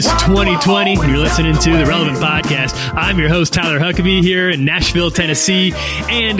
Is 2020. You're listening to the Relevant Podcast. I'm your host, Tyler Huckabee, here in Nashville, Tennessee. And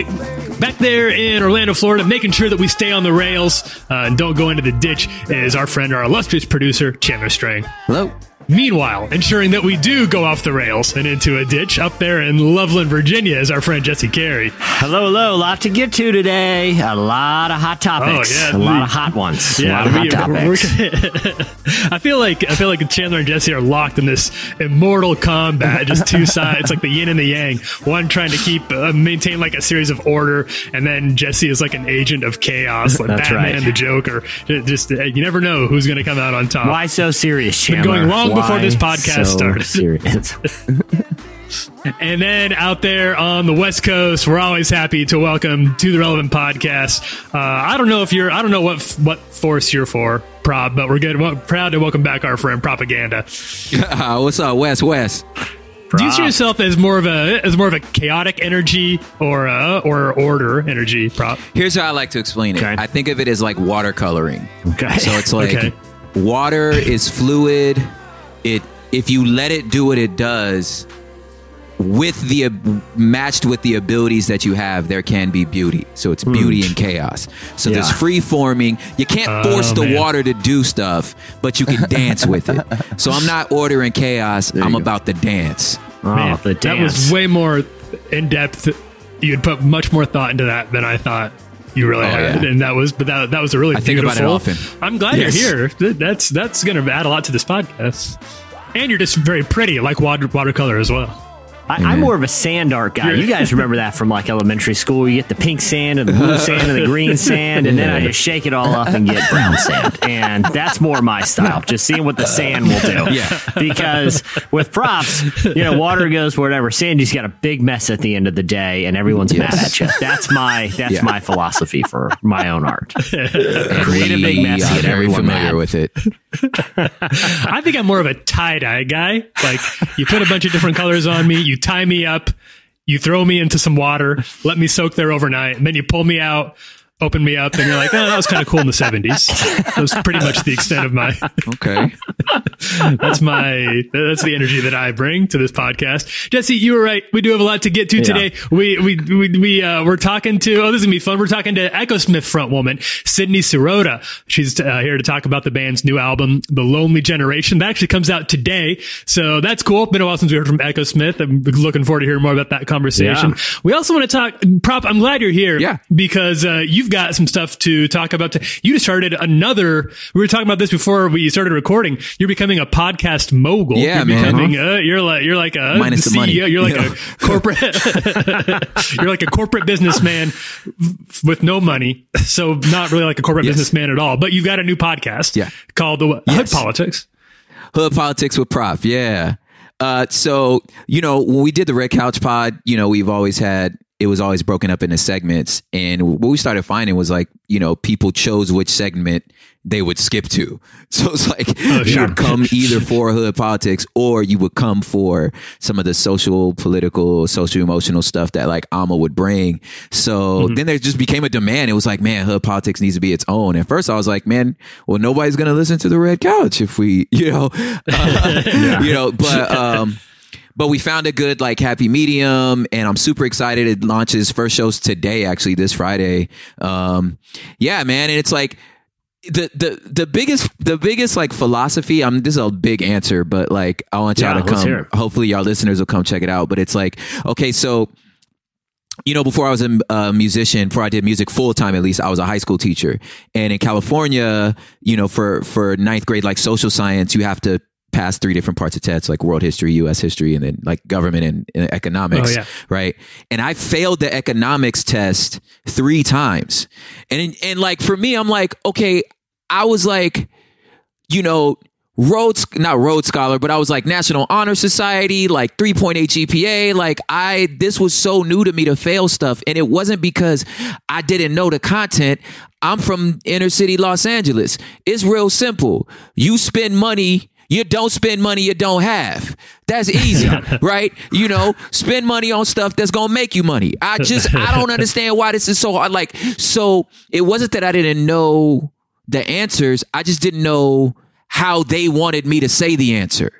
back there in Orlando, Florida, making sure that we stay on the rails uh, and don't go into the ditch is our friend, our illustrious producer, Chandler Strang. Hello. Meanwhile, ensuring that we do go off the rails and into a ditch up there in Loveland, Virginia, is our friend Jesse Carey. Hello, hello. A lot to get to today. A lot of hot topics. Oh, yeah. A lot of hot ones. a lot of hot topics. I feel like I feel like Chandler and Jesse are locked in this immortal combat, just two sides, it's like the yin and the yang. One trying to keep uh, maintain like a series of order, and then Jesse is like an agent of chaos, like That's Batman, right. the Joker. Just uh, you never know who's going to come out on top. Why so serious, been Chandler? going long before this podcast so started. Serious. And then out there on the West Coast, we're always happy to welcome to the Relevant Podcast. Uh, I don't know if you're, I don't know what what force you're for, Prop, but we're good. Well, proud to welcome back our friend Propaganda. Uh, what's up, Wes? Wes. Do you see yourself as more of a as more of a chaotic energy or uh, or order energy? Prop. Here's how I like to explain it. Okay. I think of it as like watercoloring. Okay. So it's like Okay. water is fluid. It if you let it do what it does with the matched with the abilities that you have, there can be beauty. So it's hmm. beauty and chaos. So there's free forming. You can't oh, force the man. water to do stuff, but you can dance with it. So I'm not ordering chaos. I'm about the dance. oh, Man, the that was way more in depth. You'd put much more thought into that than I thought you really Oh, had, yeah. and that was but that that was a really I think about it beautiful. often. I'm glad Yes. you're here. That's that's going to add a lot to this podcast. And you're just very pretty, like water watercolor as well. I, I'm more of a sand art guy. You guys remember that from like elementary school? You get the pink sand and the blue sand and the green sand, and then I just shake it all up and get brown sand. And that's more my style. Just seeing what the sand will do. Yeah. Because with props, you know, water goes wherever. Sandy's got a big mess at the end of the day, and everyone's Yes. mad at you. That's my that's Yeah. my philosophy for my own art. And Create a big mess, uh, are get everyone familiar mad. with it. I think I'm more of a tie dye guy. Like you put a bunch of different colors on me, you tie me up, you throw me into some water, let me soak there overnight, and then you pull me out, open me up, and you're like, oh, that was kind of cool in the 70s. That was pretty much the extent of my. Okay. That's my. That's the energy that I bring to this podcast. Jesse, you were right. We do have a lot to get to Yeah. today. We we we we uh, we're talking to. Oh, this is gonna be fun. We're talking to Echosmith frontwoman Sydney Sierota. She's uh, here to talk about the band's new album, The Lonely Generation. That actually comes out today, so that's cool. Been a while since we heard from Echosmith. I'm looking forward to hearing more about that conversation. Yeah. We also want to talk. Prop. I'm glad you're here. Yeah. because uh, you've got some stuff to talk about. You just started another. We were talking about this before we started recording. You're becoming a podcast mogul. Yeah, you're man. Becoming, uh, you're like you're like a Minus the money. You're like Yeah. a corporate. you're like a corporate businessman with no money. So not really like a corporate Yes. businessman at all. But you've got a new podcast. Yeah. Called the? Yes. Hood Politics. Hood politics with Prop. Yeah. Uh, so you know when we did the Red Couch Pod, you know we've always had it was always broken up into segments, and what we started finding was like you know people chose which segment they would skip to. So it's like you sure. would come either for hood politics or you would come for some of the social, political, social emotional stuff that like Alma would bring. So then there just became a demand. It was like, man, hood politics needs to be its own. At first I was like, man, well, nobody's going to listen to the red couch if we, you know, uh, you know, but, um, but we found a good like happy medium and i'm super excited. It launches first shows today actually this friday. Um yeah man and it's like the the the biggest the biggest like philosophy i'm this is a big answer but like i want y'all Yeah, to come. hopefully y'all listeners will come check it out but it's like okay so you know, before I was a uh, musician, before I did music full time, at least I was a high school teacher. And in California, you know, for for ninth grade, like social science, you have to pass three different parts of tests, like world history, U.S. history, and then like government and, and economics. Oh, yeah. Right. And I failed the economics test three times. And and like for me, I'm like, okay, I was like, you know, Rhodes, not Rhodes Scholar, but I was like National Honor Society, like 3.8 GPA. Like I, this was so new to me to fail stuff. And it wasn't because I didn't know the content. I'm from inner city Los Angeles. It's real simple. You spend money you don't spend money you don't have. That's easy, right? You know, spend money on stuff that's gonna make you money. I just I don't understand why this is so hard. Like, so it wasn't that I didn't know the answers. I just didn't know how they wanted me to say the answer.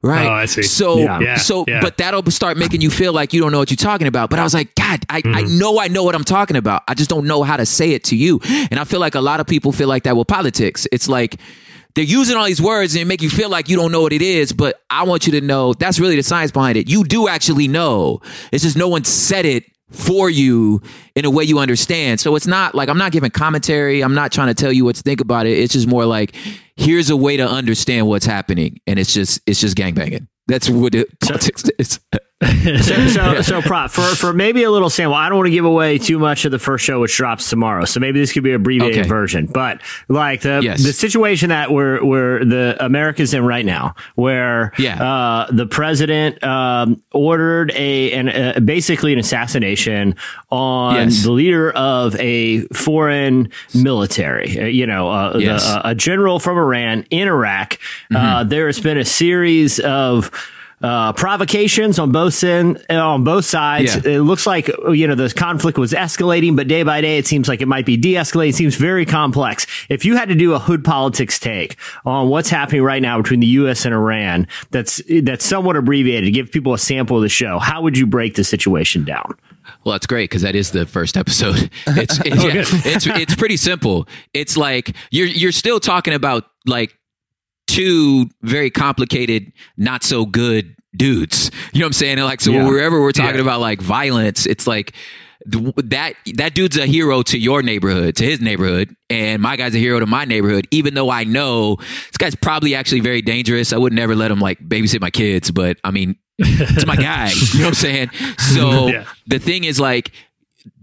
Right. Oh, I see. So, Yeah. So, yeah. but that'll start making you feel like you don't know what you're talking about. But I was like, God, I, I Mm-hmm. know I know what I'm talking about. I just don't know how to say it to you. And I feel like a lot of people feel like that with politics. It's like they're using all these words and make you feel like you don't know what it is. But I want you to know that's really the science behind it. You do actually know. It's just no one said it for you in a way you understand. So it's not like I'm not giving commentary. I'm not trying to tell you what to think about it. It's just more like here's a way to understand what's happening, and it's just it's just gangbanging. That's what it, politics is. so, so, so prop for for maybe a little sample. I don't want to give away too much of the first show, which drops tomorrow. So maybe this could be an abbreviated Okay. version. But like the Yes. the situation that we're where the America's in right now, where Yeah. uh, the president um, ordered a an uh, basically an assassination on Yes. the leader of a foreign military. Uh, you know, uh, the, Yes. uh, a general from Iran in Iraq. Uh, there has been a series of uh, provocations on both sin, uh, on both sides. Yeah. It looks like you know the conflict was escalating, but day by day it seems like it might be de-escalating. It seems very complex. If you had to do a hood politics take on what's happening right now between the U.S. and Iran, that's that's somewhat abbreviated. to Give people a sample of the show. How would you break the situation down? Well, that's great because that is the first episode. It's it's, yeah, it's it's pretty simple. It's like you're you're still talking about like two very complicated, not so good dudes. You know what I'm saying? And like so, Yeah. wherever we're talking about like violence, it's like that that dude's a hero to your neighborhood, to his neighborhood, and my guy's a hero to my neighborhood. Even though I know this guy's probably actually very dangerous, I would never let him like babysit my kids. But I mean, it's my guy. You know what I'm saying? So Yeah. the thing is like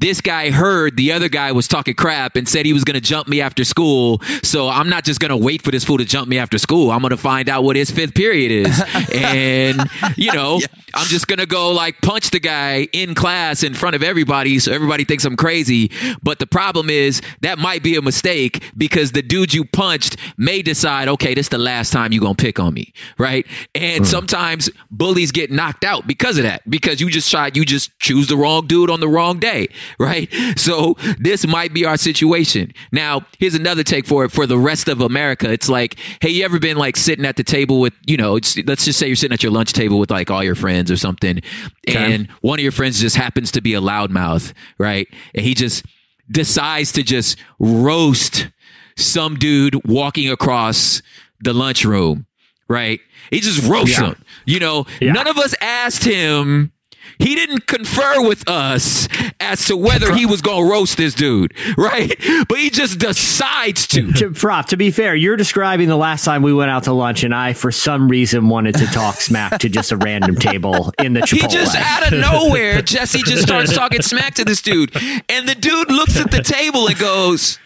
this guy heard the other guy was talking crap and said he was going to jump me after school. So I'm not just going to wait for this fool to jump me after school. I'm going to find out what his fifth period is. and, you know, I'm just going to go like punch the guy in class in front of everybody. So everybody thinks I'm crazy. But the problem is that might be a mistake because the dude you punched may decide, okay, this is the last time you're going to pick on me. Right. And hmm. sometimes bullies get knocked out because of that, because you just tried, you just choose the wrong dude on the wrong day. Right. So this might be our situation. Now, here's another take for it for the rest of America. It's like, hey, you ever been like sitting at the table with, you know, it's, let's just say you're sitting at your lunch table with like all your friends or something, and one of your friends just happens to be a loudmouth, right? And he just decides to just roast some dude walking across the lunchroom, right? He just roasts Yeah. him. You know, Yeah. none of us asked him. He didn't confer with us as to whether he was going to roast this dude, right? But he just decides to. To, prop, to be fair, you're describing the last time we went out to lunch, and I, for some reason, wanted to talk smack to just a random table in the Chipotle. He just out of nowhere, Jesse just starts talking smack to this dude, and the dude looks at the table and goes,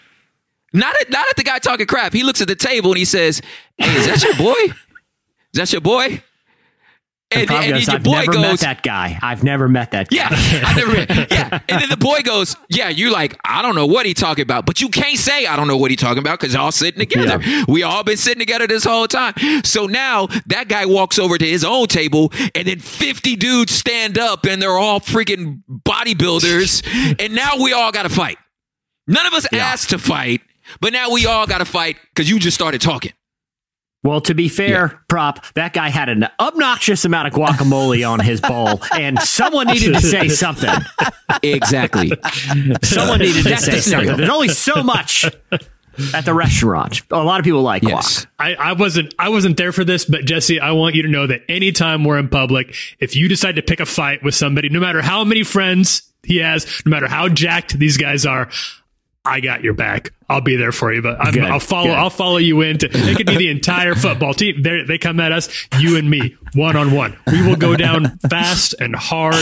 "Not at not at the guy talking crap." He looks at the table and he says, "Hey, is that your boy? Is that your boy?" And, Prop and goes, your I've boy never goes, met that guy. I've never met that guy. Yeah, I never. Yeah, and then the boy goes, "Yeah." you're like, I don't know what he talking about, but you can't say I don't know what he talking about because y'all sitting together. We all been sitting together this whole time. So now that guy walks over to his own table, and then fifty dudes stand up, and they're all freaking bodybuilders, and now we all got to fight. None of us asked to fight, but now we all got to fight because you just started talking. Well, to be fair, prop, that guy had an obnoxious amount of guacamole on his bowl, and someone needed to say something. Exactly. Someone needed to That's say scenario. something. There's only so much at the restaurant. A lot of people like yes. guac. I, I wasn't I wasn't there for this, but Jesse, I want you to know that anytime we're in public, if you decide to pick a fight with somebody, no matter how many friends he has, no matter how jacked these guys are, I got your back. I'll be there for you, but I'm, Good, I'll follow. good. I'll follow you into. It could be the entire football team. They they come at us, you and me, one on one. We will go down fast and hard.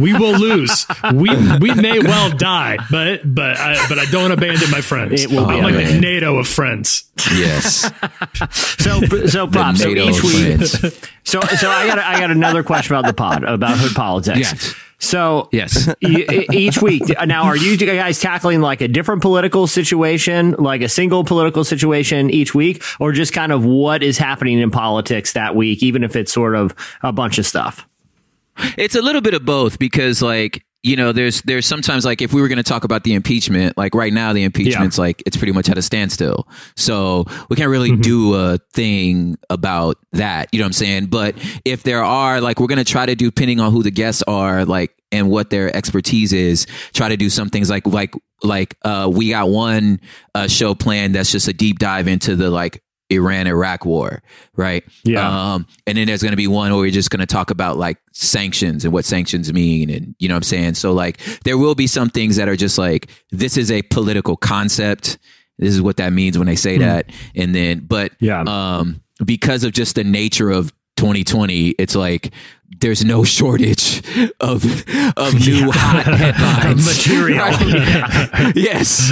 We will lose. We we may well die, but but I, but I don't abandon my friends. It will be I'm like the. NATO of friends. Yes. So so pop. So NATO each week. So so I got I got another question about the pod about hood politics. Yes. So Yes. each week uh, now are you guys tackling like a different political situation like a single political situation each week or just kind of what is happening in politics that week even if it's sort of a bunch of stuff It's a little bit of both because like you know there's there's sometimes like if we were going to talk about the impeachment like right now the impeachment's like it's pretty much at a standstill. So we can't really do a thing about that you know what i'm saying? But if there are like we're going to try to do depending on who the guests are like and what their expertise is try to do some things like like like uh we got one uh show planned that's just a deep dive into the like Iran Iraq war, right? Yeah. Um, and then there's going to be one where we're just going to talk about like sanctions and what sanctions mean. And you know what I'm saying? So like there will be some things that are just like, this is a political concept. This is what that means when they say that. And then, but, Yeah. um, because of just the nature of 2020, it's like, there's no shortage of of new hot headlines Material. Right? yes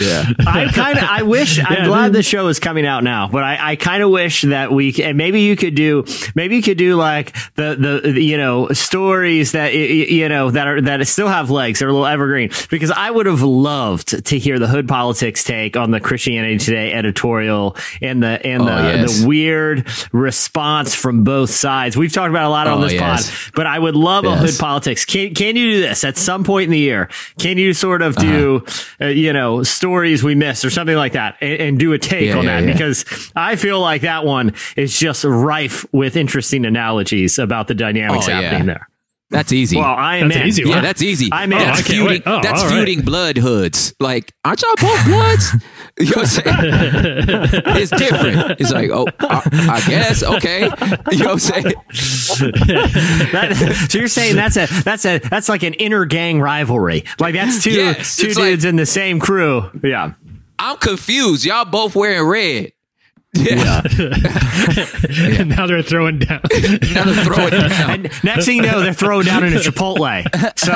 yeah I kind of, I wish, I'm glad the show is coming out now, but I, I kind of wish that we, and maybe you could do, maybe you could do like the, the, you know, stories that, y- y- you know, that are, that still have legs, they're a little evergreen, because I would have loved to hear the hood politics take on the Christianity Today editorial and the, and oh, the, Oh, yes. the weird response from both sides. We've talked about a lot on Oh, this yes. pod, but I would love a hood politics. Can can you do this at some point in the year? Can you sort of do Uh-huh. uh, you know stories we missed or something like that, and, and do a take Yeah, on yeah, that? yeah. Because I feel like that one is just rife with interesting analogies about the dynamics Oh, yeah. happening there. That's easy. Well, I am That's in. easy yeah, that's easy. I'm in. That's I feuding. Oh, that's all right. feuding blood hoods. Like, aren't y'all both bloods? you know what I'm saying? it's different. It's like, oh, I, I guess okay. You know what I'm saying? That- so you're saying that's a that's a that's like an inner gang rivalry. Like that's two Yes, two dudes like- in the same crew. Yeah. I'm confused. Y'all both wearing red. Yeah. And now they're throwing down. Now they're throwing down. And next thing you know, they're throwing down in a Chipotle. So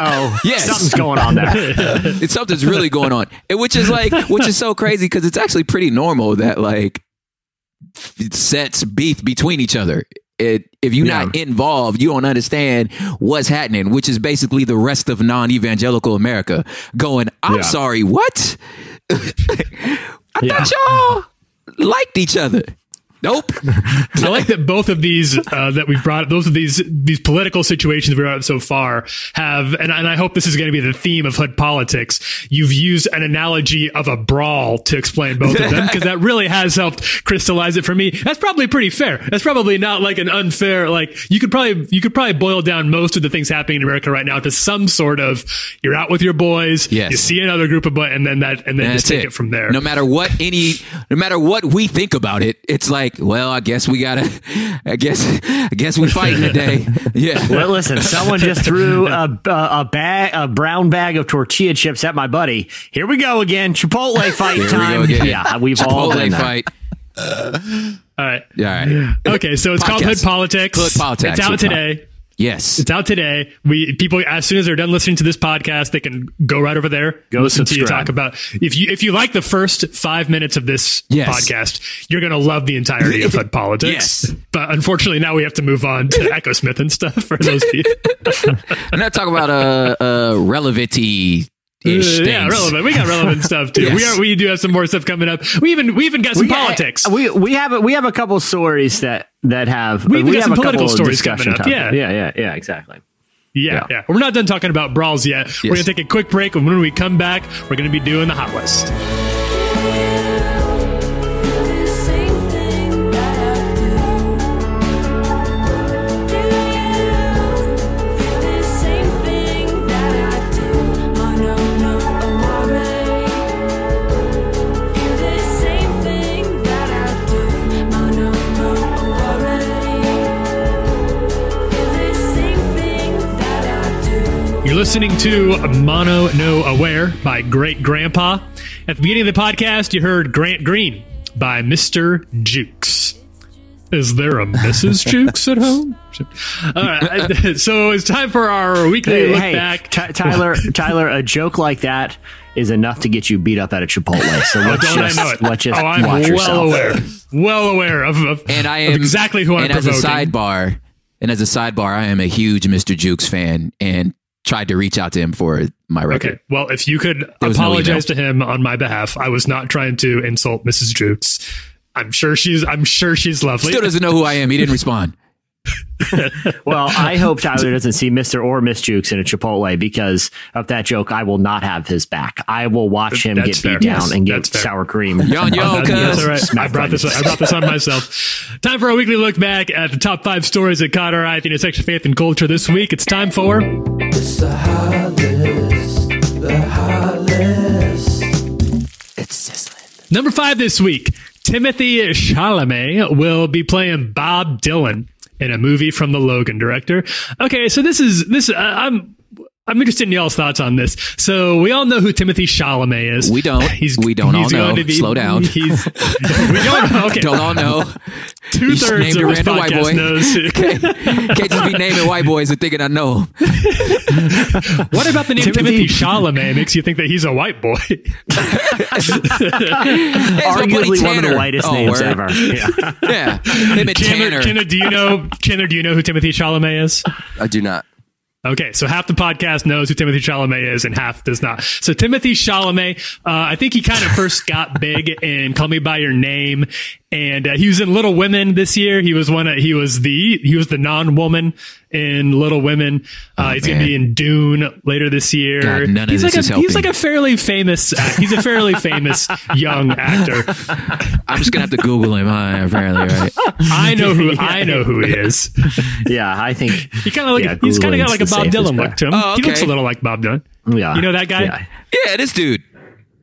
Yes. something's going on there. It's something's really going on, and which is like, which is so crazy because it's actually pretty normal that like it sets beef between each other. It, if you're not involved, you don't understand what's happening, which is basically the rest of non-evangelical America going, "I'm Yeah. sorry, what? I Yeah. thought y'all liked each other." Nope. I like that both of these uh, that we've brought, those of these these political situations we've brought up so far have, and, and I hope this is going to be the theme of hood politics. You've used an analogy of a brawl to explain both of them because that really has helped crystallize it for me. That's probably pretty fair. That's probably not like an unfair. Like you could probably you could probably boil down most of the things happening in America right now to some sort of you're out with your boys, Yes. you see another group of boys, and then that and then And just take it. from there. No matter what any, no matter what we think about it, it's like, well, I guess we gotta, I guess, I guess we fighting today. Yeah. Well, listen, someone just threw a, a, a bag, a brown bag of tortilla chips at my buddy. Here we go again. Chipotle fight Here we time. go again. Yeah, we've all Chipotle been there. fight. All right. All right. Okay, so it's called Hood Politics. Hood Politics. It's out Hood today. Yes. It's out today. We people as soon as they're done listening to this podcast, they can go right over there, Go listen to you talk about. If you if you like the first five minutes of this Yes. podcast, you're gonna love the entirety of Hood Politics. Yes. But unfortunately, now we have to move on to Echosmith and stuff for those people. I'm not talking about uh, uh, relevanty ish Uh, yeah, relevant. We got relevant stuff too. We are. We do have some more stuff coming up. We even we even got some We got- politics. We we have a, we have a couple stories that that have We even got have some political stories coming up. Yeah. yeah, yeah, yeah, exactly. Yeah, Yeah. yeah. We're not done talking about brawls yet. We're going to take a quick break, and when we come back, we're going to be doing the Hot List. Listening to Mono No Aware by Great Grandpa. At the beginning of the podcast, you heard Grant Green by Mr. Jukes. Is there a Mrs. Jukes at home? All right, so it's time for our weekly Hey, look hey, back. Ty- Tyler, Tyler, a joke like that is enough to get you beat up at a Chipotle. So Oh, let's don't I know it? let's just oh, I'm watch well yourself. aware, well aware of, of, And I of am exactly who I'm And as a sidebar, and as a sidebar, I am a huge Mr. Jukes fan, and tried to reach out to him for my record. Okay. Well, if you could was no apologize to him on my behalf, I was not trying to insult Mrs. Jukes. I'm sure she's. I'm sure she's lovely. Still doesn't know who I am. He didn't respond. Well, I hope Tyler doesn't see Mr. or Miss Jukes in a Chipotle because of that joke. I will not have his back. I will watch him That's get beat down Yes, and get sour cream. Yo, yo, That's- that's cuz. all right. I brought this. I brought this on myself. Time for a weekly look back at the top five stories that caught our eye at the intersection of faith and culture this week. It's time for It's the high list, the high list. It's sizzling. number five this week. Timothée Chalamet will be playing Bob Dylan in a movie from the Logan director. Okay, so this is this. Uh, I'm. I'm interested in y'all's thoughts on this. So we all know who Timothée Chalamet is. We don't. We don't all know. Slow down. He's, we don't know. Okay. Don't all know. Two thirds of a this random white podcast boy. knows. Can't just be naming white boys and thinking I know. 'em. What about the name Timothy, Timothy- Chalamet makes you think that he's a white boy? It's Arguably one of the whitest Oh, names word. ever. Yeah. Yeah, him and Chandler, Tanner. Chandler, do you know Chandler? Do you know who Timothée Chalamet is? I do not. Okay, so half the podcast knows who Timothée Chalamet is, and half does not. So Timothée Chalamet, uh, I think he kind of first got big in "Call Me by Your Name," and uh, he was in Little Women this year. He was one. Of, he was the he was the non-woman in Little Women. Uh, he's going to be in Dune later this year. God, none of he's this like is a, he's helping. like a fairly famous. act- He's a fairly famous young actor. I'm just gonna have to Google him. Uh, apparently, right? I know who I know who he is. Yeah, I think He kind of like Yeah, he's kind of got like a Bob Dylan look to him. Oh, He looks a little like Bob Dylan. yeah. You know that guy? Yeah. Yeah, this dude.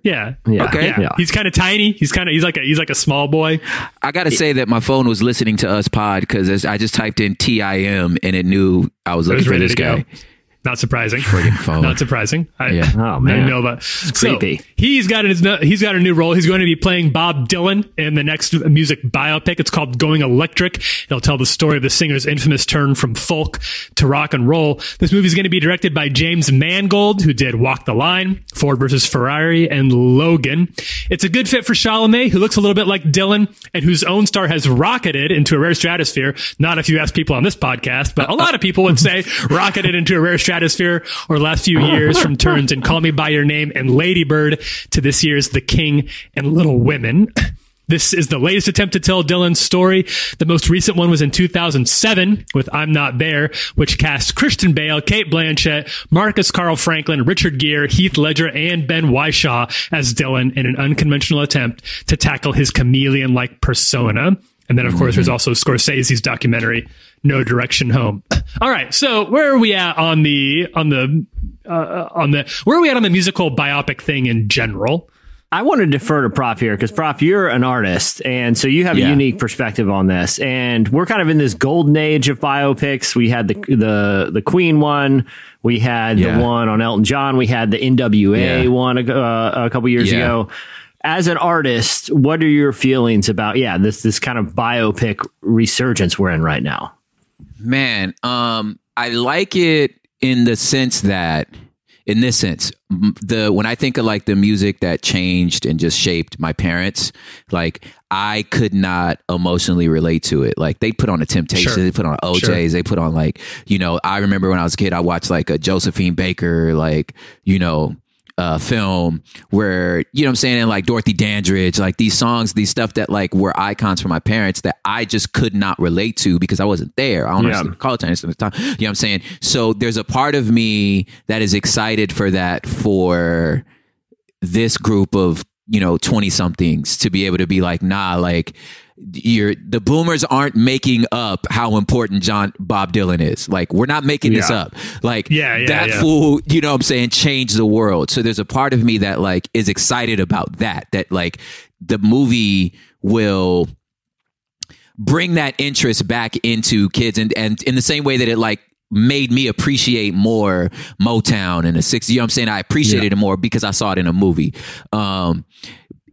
Yeah. Yeah. Okay. Yeah. Yeah. He's kind of tiny. He's kind of he's like a he's like a small boy. I gotta say that my phone was listening to us pod because I just typed in TIM and it knew I was looking was for this guy. go. Not surprising. Not surprising. I, Yeah. Oh, man. didn't know that. So, creepy. he's got his he's got a new role. He's going to be playing Bob Dylan in the next music biopic. It's called Going Electric. It'll tell the story of the singer's infamous turn from folk to rock and roll. This movie is going to be directed by James Mangold, who did Walk the Line, Ford versus Ferrari, and Logan. It's a good fit for Chalamet, who looks a little bit like Dylan, and whose own star has rocketed into a rare stratosphere. Not if you ask people on this podcast, but a lot of people would say rocketed into a rare stratosphere over the last few years from turns in Call Me By Your Name and Lady Bird to this year's The King and Little Women. This is the latest attempt to tell Dylan's story. The most recent one was in 2007 with I'm Not There, which cast Christian Bale, Cate Blanchett, Marcus Carl Franklin, Richard Gere, Heath Ledger, and Ben Whishaw as Dylan in an unconventional attempt to tackle his chameleon-like persona. And then, of course, there's mm-hmm. also Scorsese's documentary, No Direction Home. All right, so where are we at on the on the uh, on the where are we at on the musical biopic thing in general? I want to defer to Prop here because Prop, you're an artist, and so you have Yeah. a unique perspective on this. And we're kind of in this golden age of biopics. We had the the the Queen one, we had Yeah. the one on Elton John, we had the NWA Yeah. one a, uh, a couple years Yeah. ago. As an artist, what are your feelings about yeah this this kind of biopic resurgence we're in right now? Man, um, I like it in the sense that, in this sense, the when I think of like the music that changed and just shaped my parents, like I could not emotionally relate to it. Like they put on a Temptation, Sure. they put on O'Jays, Sure. they put on like you know. I remember when I was a kid, I watched like a Josephine Baker, like you know. Uh, film where you know what I'm saying and like Dorothy Dandridge like these songs these stuff that like were icons for my parents that I just could not relate to because I wasn't there I don't Yeah. understand college at the time. You know what I'm saying? So there's a part of me that is excited for that for this group of, you know, 20 somethings to be able to be like, nah, like you're the boomers aren't making up how important John Bob Dylan is. Like we're not making this up. Like Yeah, yeah, that yeah. fool, you know what I'm saying, changed the world. So there's a part of me that like is excited about that. That like the movie will bring that interest back into kids and and in the same way that it like made me appreciate more Motown in the 60s. You know what I'm saying? I appreciated it more because I saw it in a movie. Um,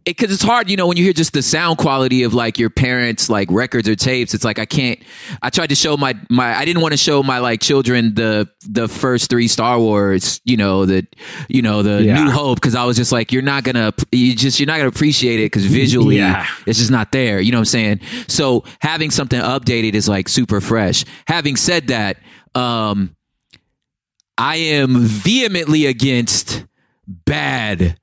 because it's hard, you know, when you hear just the sound quality of like your parents' like records or tapes. It's like I can't. I tried to show my my. I didn't want to show my like children the the first three Star Wars. You know the you know the Yeah. New Hope because I was just like you're not gonna you just you're not gonna appreciate it because visually Yeah. it's just not there. You know what I'm saying? So having something updated is like super fresh. Having said that, um, I am vehemently against bad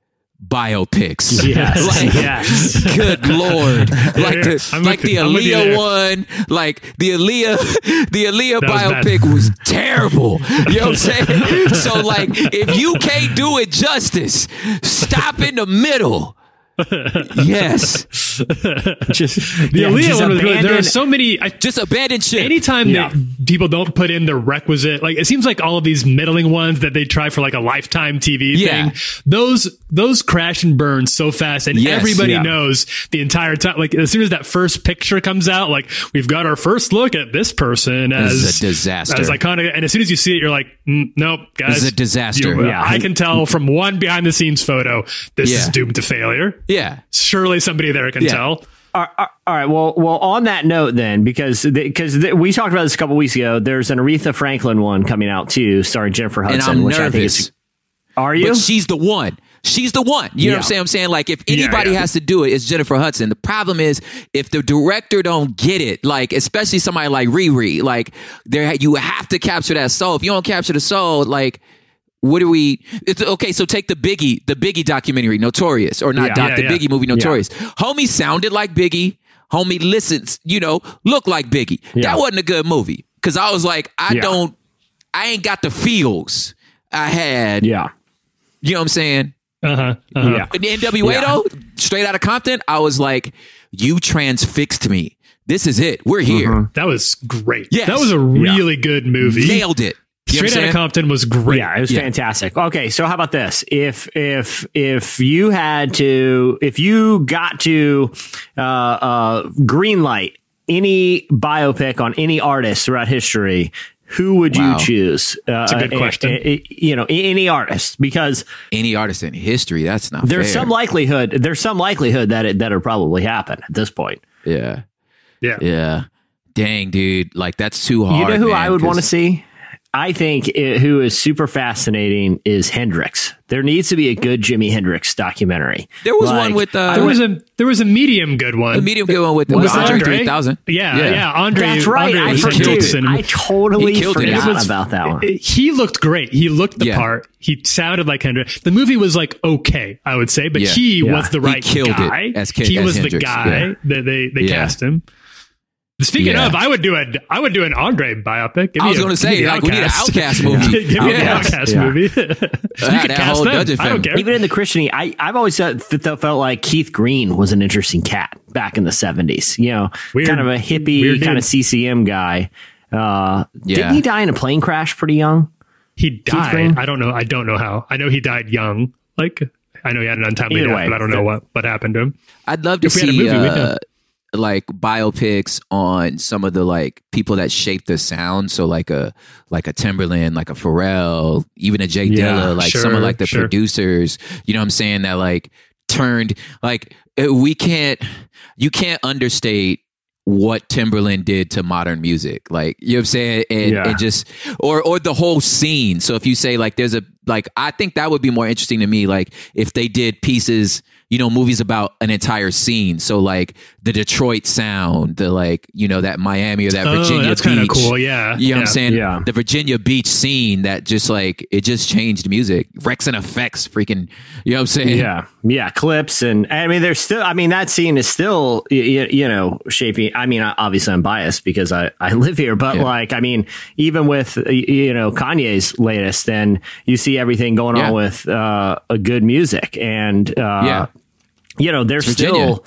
biopics. Yes. like, yes. Good lord! Like the I'm like the you. I'm with you Aaliyah one, like the Aaliyah, the Aaliyah That was biopic was terrible. You know what I'm saying? So like, if you can't do it justice, stop in the middle. Yes, Just The yeah, Aaliyah just one was good. There are so many. I, just abandon ship. anytime Yeah. that people don't put in the requisite, like it seems like all of these middling ones that they try for like a lifetime TV Yeah. thing, those those crash and burn so fast, and Yes, everybody yeah. knows the entire time. Like as soon as that first picture comes out, like we've got our first look at this person as is a disaster. as iconic, and as soon as you see it, you're like, mm, nope, guys, This is a disaster. you- Yeah. I can tell from one behind the scenes photo, this Yeah. is doomed to failure. Yeah, Surely somebody there can Yeah. tell. All all- all right. Well, well. On that note, then, because because we talked about this a couple weeks ago, there's an Aretha Franklin one coming out too, starring Jennifer Hudson. and I'm which I think nervous. is. Are you? But she's the one. She's the one. You know what I'm saying? I'm saying like if anybody yeah. has to do it, it's Jennifer Hudson. The problem is if the director don't get it, like especially somebody like Riri, like there you have to capture that soul. If you don't capture the soul, like what do we? It's okay. So take the Biggie, the Biggie documentary, Notorious, or not Yeah. doc, Yeah, the yeah. Biggie movie, Notorious. Homie sounded like Biggie. Homie listens, you know, look like Biggie. Yeah. That wasn't a good movie because I was like, I Yeah. don't, I ain't got the feels I had. yeah. You know what I'm saying? Uh huh. Uh-huh. Yeah. In the NWA Yeah. though, straight out of Compton, I was like, you transfixed me. This is it. We're here. That was great. Yes. That was a really good movie. Nailed it. You know Straight I'm Outta saying? Compton was great. Yeah, it was Yeah. fantastic. Okay, so how about this? If if if you had to, if you got to uh, uh, green light any biopic on any artist throughout history, who would Wow. you choose? Uh, a good uh, question. uh, uh, you know, any artist, because Any artist in history, that's not there's fair. some likelihood. There's some likelihood that it that'll probably happen at this point. Yeah. Yeah. Yeah. Dang, dude. Like that's too hard. you know who man, I would want to see? I think uh, who is super fascinating is Hendrix. There needs to be a good Jimi Hendrix documentary. There was Like, one with uh, There was a there was a medium good one. a medium good one with the Was Andre Andre? 3000. Yeah, yeah, Andre. That's right. Andre I, was killed forget- I totally killed forgot was- about that one. He looked great. He looked the Yeah. part. He sounded like Hendrix. The movie was like okay, I would say, but Yeah. he Yeah. was the He right killed it guy. as he as was the guy yeah. that they they Yeah. cast him. Speaking Yeah. of, I would do a I would do an Andre biopic. Give I was gonna say, me the like, we need an OutKast movie. give me an OutKast. OutKast Yeah. movie. you that could cast them. I don't care. Even in the Christianity, I, I've always felt, felt felt like Keith Green was an interesting cat back in the 70s. You know, Weird- kind of a hippie, weird kind dude. of CCM guy. Uh, Yeah. Didn't he die in a plane crash pretty young? He died. I don't know. I don't know how. I know he died young. Like I know he had an untimely Either death, way. but I don't know what what happened to him. I'd love to If we had a see movie, we'd uh, know. Like biopics on some of the like people that shaped the sound. So like a like a Timbaland, like a Pharrell, even a Jay Yeah, Dilla, like some of like the sure. producers. You know what I'm saying? That like turned like we can't you can't understate what Timbaland did to modern music. Like, you know what I'm saying? And, Yeah. and just, or, or the whole scene. So if you say like, there's a, like, I think that would be more interesting to me. Like if they did pieces, you know, movies about an entire scene. So like the Detroit sound, the like, you know, that Miami or that Oh, Virginia that's Beach. kinda cool, yeah, You know what. I'm saying? Yeah. The Virginia Beach scene that just like, it just changed music. Rex and effects freaking, you know what I'm saying? Yeah, yeah, clips and I mean, there's still. I mean, that scene is still, you, you know, shaping. I mean, obviously, I'm biased because I I live here, but Yeah. like, I mean, even with you know Kanye's latest, then you see everything going Yeah. on with uh, a good music, and uh, Yeah. You know, there's It's Virginia. still.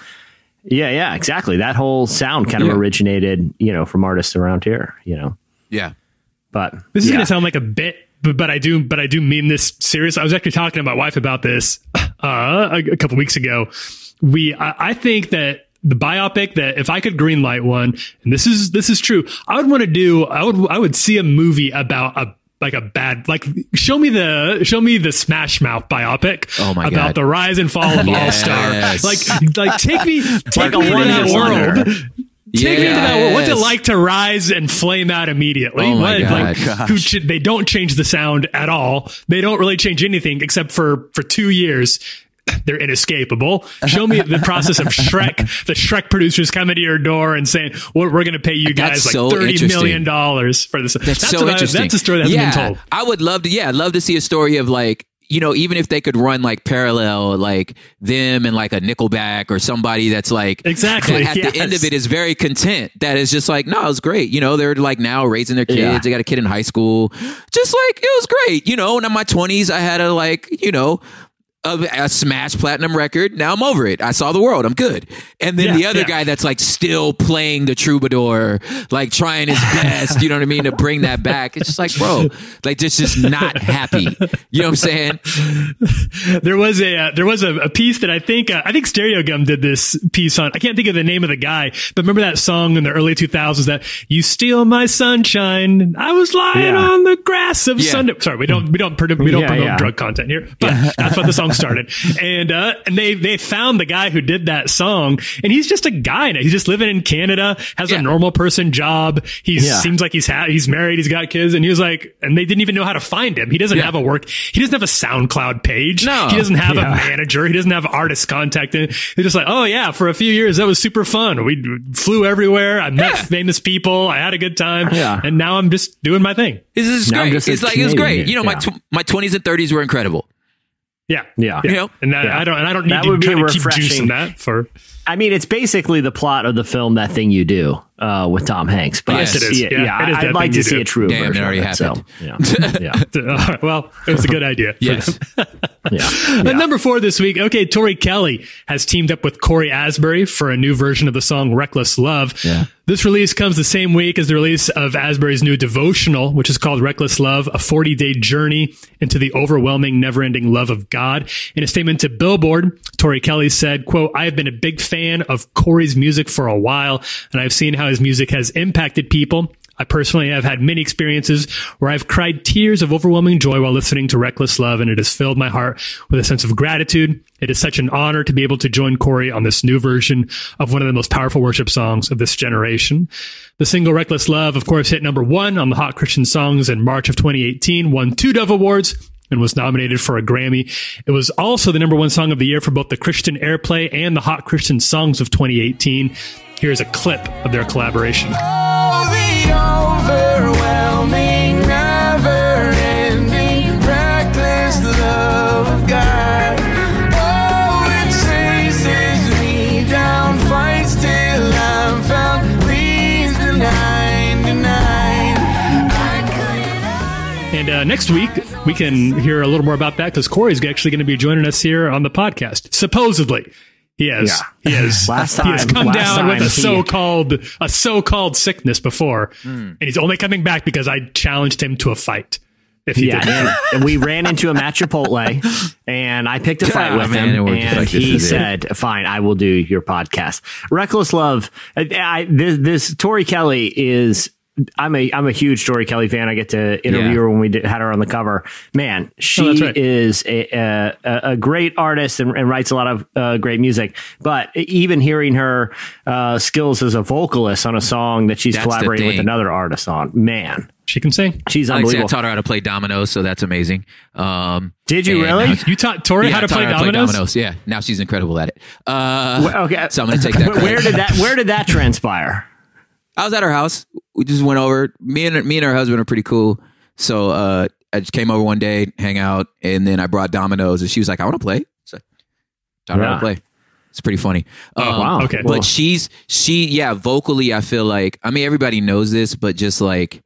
Yeah, yeah, exactly. That whole sound kind Yeah. of originated, you know, from artists around here, you know. Yeah. But This is yeah. going to sound like a bit, but, but I do, but I do mean this serious. I was actually talking to my wife about this uh, a, a couple weeks ago. We, I, I think that the biopic that if I could greenlight one, and this is this is true, I would want to do. I would I would see a movie about a like a bad like show me the show me the Smash Mouth biopic Oh my about God. the rise and fall of Yes. All Star. Like like take me take Like a me to that world. wonder. Take me to that world. What's it like to rise and flame out immediately? Oh my What- God. like, should, they don't change the sound at all. They don't really change anything except for for two years. They're inescapable. Show me the process of Shrek. The Shrek producers coming to your door and saying, "We're, we're going to pay you guys That's like so thirty interesting. million dollars for this." That's, so what I- interesting. that's a story that hasn't yeah, been told. I would love to. Yeah, I'd love to see a story of like you know even if they could run like parallel like them and like a Nickelback or somebody that's like Exactly, that at the end of it is very content. That is just like no, it's great. You know, they're like now raising their kids. Yeah. They got a kid in high school. Just like it was great. You know, and in my twenties, I had a like you know. A, a smash platinum record. Now I'm over it. I saw the world. I'm good. And then Yeah, the other yeah. guy that's like still playing the troubadour, like trying his best, you know what I mean, to bring that back. It's just like, bro, like just just not happy. You know what I'm saying? There was a uh, there was a, a piece that I think uh, I think Stereogum did this piece on. I can't think of the name of the guy, but remember that song in the early 2000s that "You Steal My Sunshine." I was lying Yeah. on the grass of Yeah. Sunday. Sorry, we don't we don't promote, we don't Yeah, promote yeah. drug content here, but that's what the song started. And uh, and they they found the guy who did that song, and he's just a guy now. He's just living in Canada, has Yeah. a normal person job. He Yeah. seems like he's ha- he's married, he's got kids, and he was like, and they didn't even know how to find him. He doesn't Yeah. have a work. He doesn't have a SoundCloud page. No. He doesn't have Yeah. a manager. He doesn't have artists contacting. He's just like, oh yeah, for a few years that was super fun. We flew everywhere. I met Yeah. famous people. I had a good time. Yeah. And now I'm just doing my thing. This is great. It's like it was great. You know, my tw- my 20s and 30s were incredible. Yeah. Yeah. You know? And that, Yeah. I don't, and I don't need That to would be try to keep refreshing. juicing that for, I mean, it's basically the plot of the film "That Thing You Do" uh, with Tom Hanks. But Yes, it is. Yeah, Yeah, yeah, it is I'd like to see Do. a true Damn, it version. already of so, happened. yeah, yeah, well, it was a good idea. Yes. them. yeah. At number four this week, okay, Tori Kelly has teamed up with Cory Asbury for a new version of the song Reckless Love. Yeah. This release comes the same week as the release of Asbury's new devotional, which is called Reckless Love, a 40 day journey into the overwhelming, never ending love of God. In a statement to Billboard, Tori Kelly said, quote, I have been a big fan of Cory's music for a while, and I've seen how his music has impacted people. I personally have had many experiences where I've cried tears of overwhelming joy while listening to Reckless Love, and it has filled my heart with a sense of gratitude. It is such an honor to be able to join Cory on this new version of one of the most powerful worship songs of this generation. The single Reckless Love, of course, hit number one on the Hot Christian Songs in March of 2018, won two Dove Awards, and was nominated for a Grammy. It was also the number one song of the year for both the Christian Airplay and the Hot Christian Songs of 2018. Here's a clip of their collaboration. Next week, we can hear a little more about that because Cory's actually going to be joining us here on the podcast. Supposedly. He has, Yeah. he has, Last he has time- come last down with a so-called, a so-called sickness before. Hmm. And he's only coming back because I challenged him to a fight. If he Yeah, did. and, and we ran into him at Chipotle, and I picked a fight Oh, with man, him, and like he is it. said, "Fine, I will do your podcast." Reckless Love. I, I, this, this Tori Kelly is. I'm a I'm a huge Tori Kelly fan. I get to interview Yeah. her when we did, had her on the cover. Man, she Oh, right. is a, a, a great artist and, and writes a lot of uh, great music. But even hearing her uh, skills as a vocalist on a song that she's That's collaborating with another artist on, man, She can sing. she's Like I said, I taught her how to play dominoes, so that's amazing. Um, Did you really? now- You taught Tori Yeah, how to play her how to dominoes? Yeah, now she's incredible at it. Uh, okay, so I'm gonna take that. Where- Where did that Where did that transpire? I was at her house. We just went over. Me and me and her husband are pretty cool. So uh, I just came over one day, hang out, and then I brought dominoes, and she was like, "I want to play." So taught her how Yeah. to play. It's pretty funny. Um, Oh, wow. Okay. But Well- she's she yeah vocally. I feel like I mean everybody knows this, but just like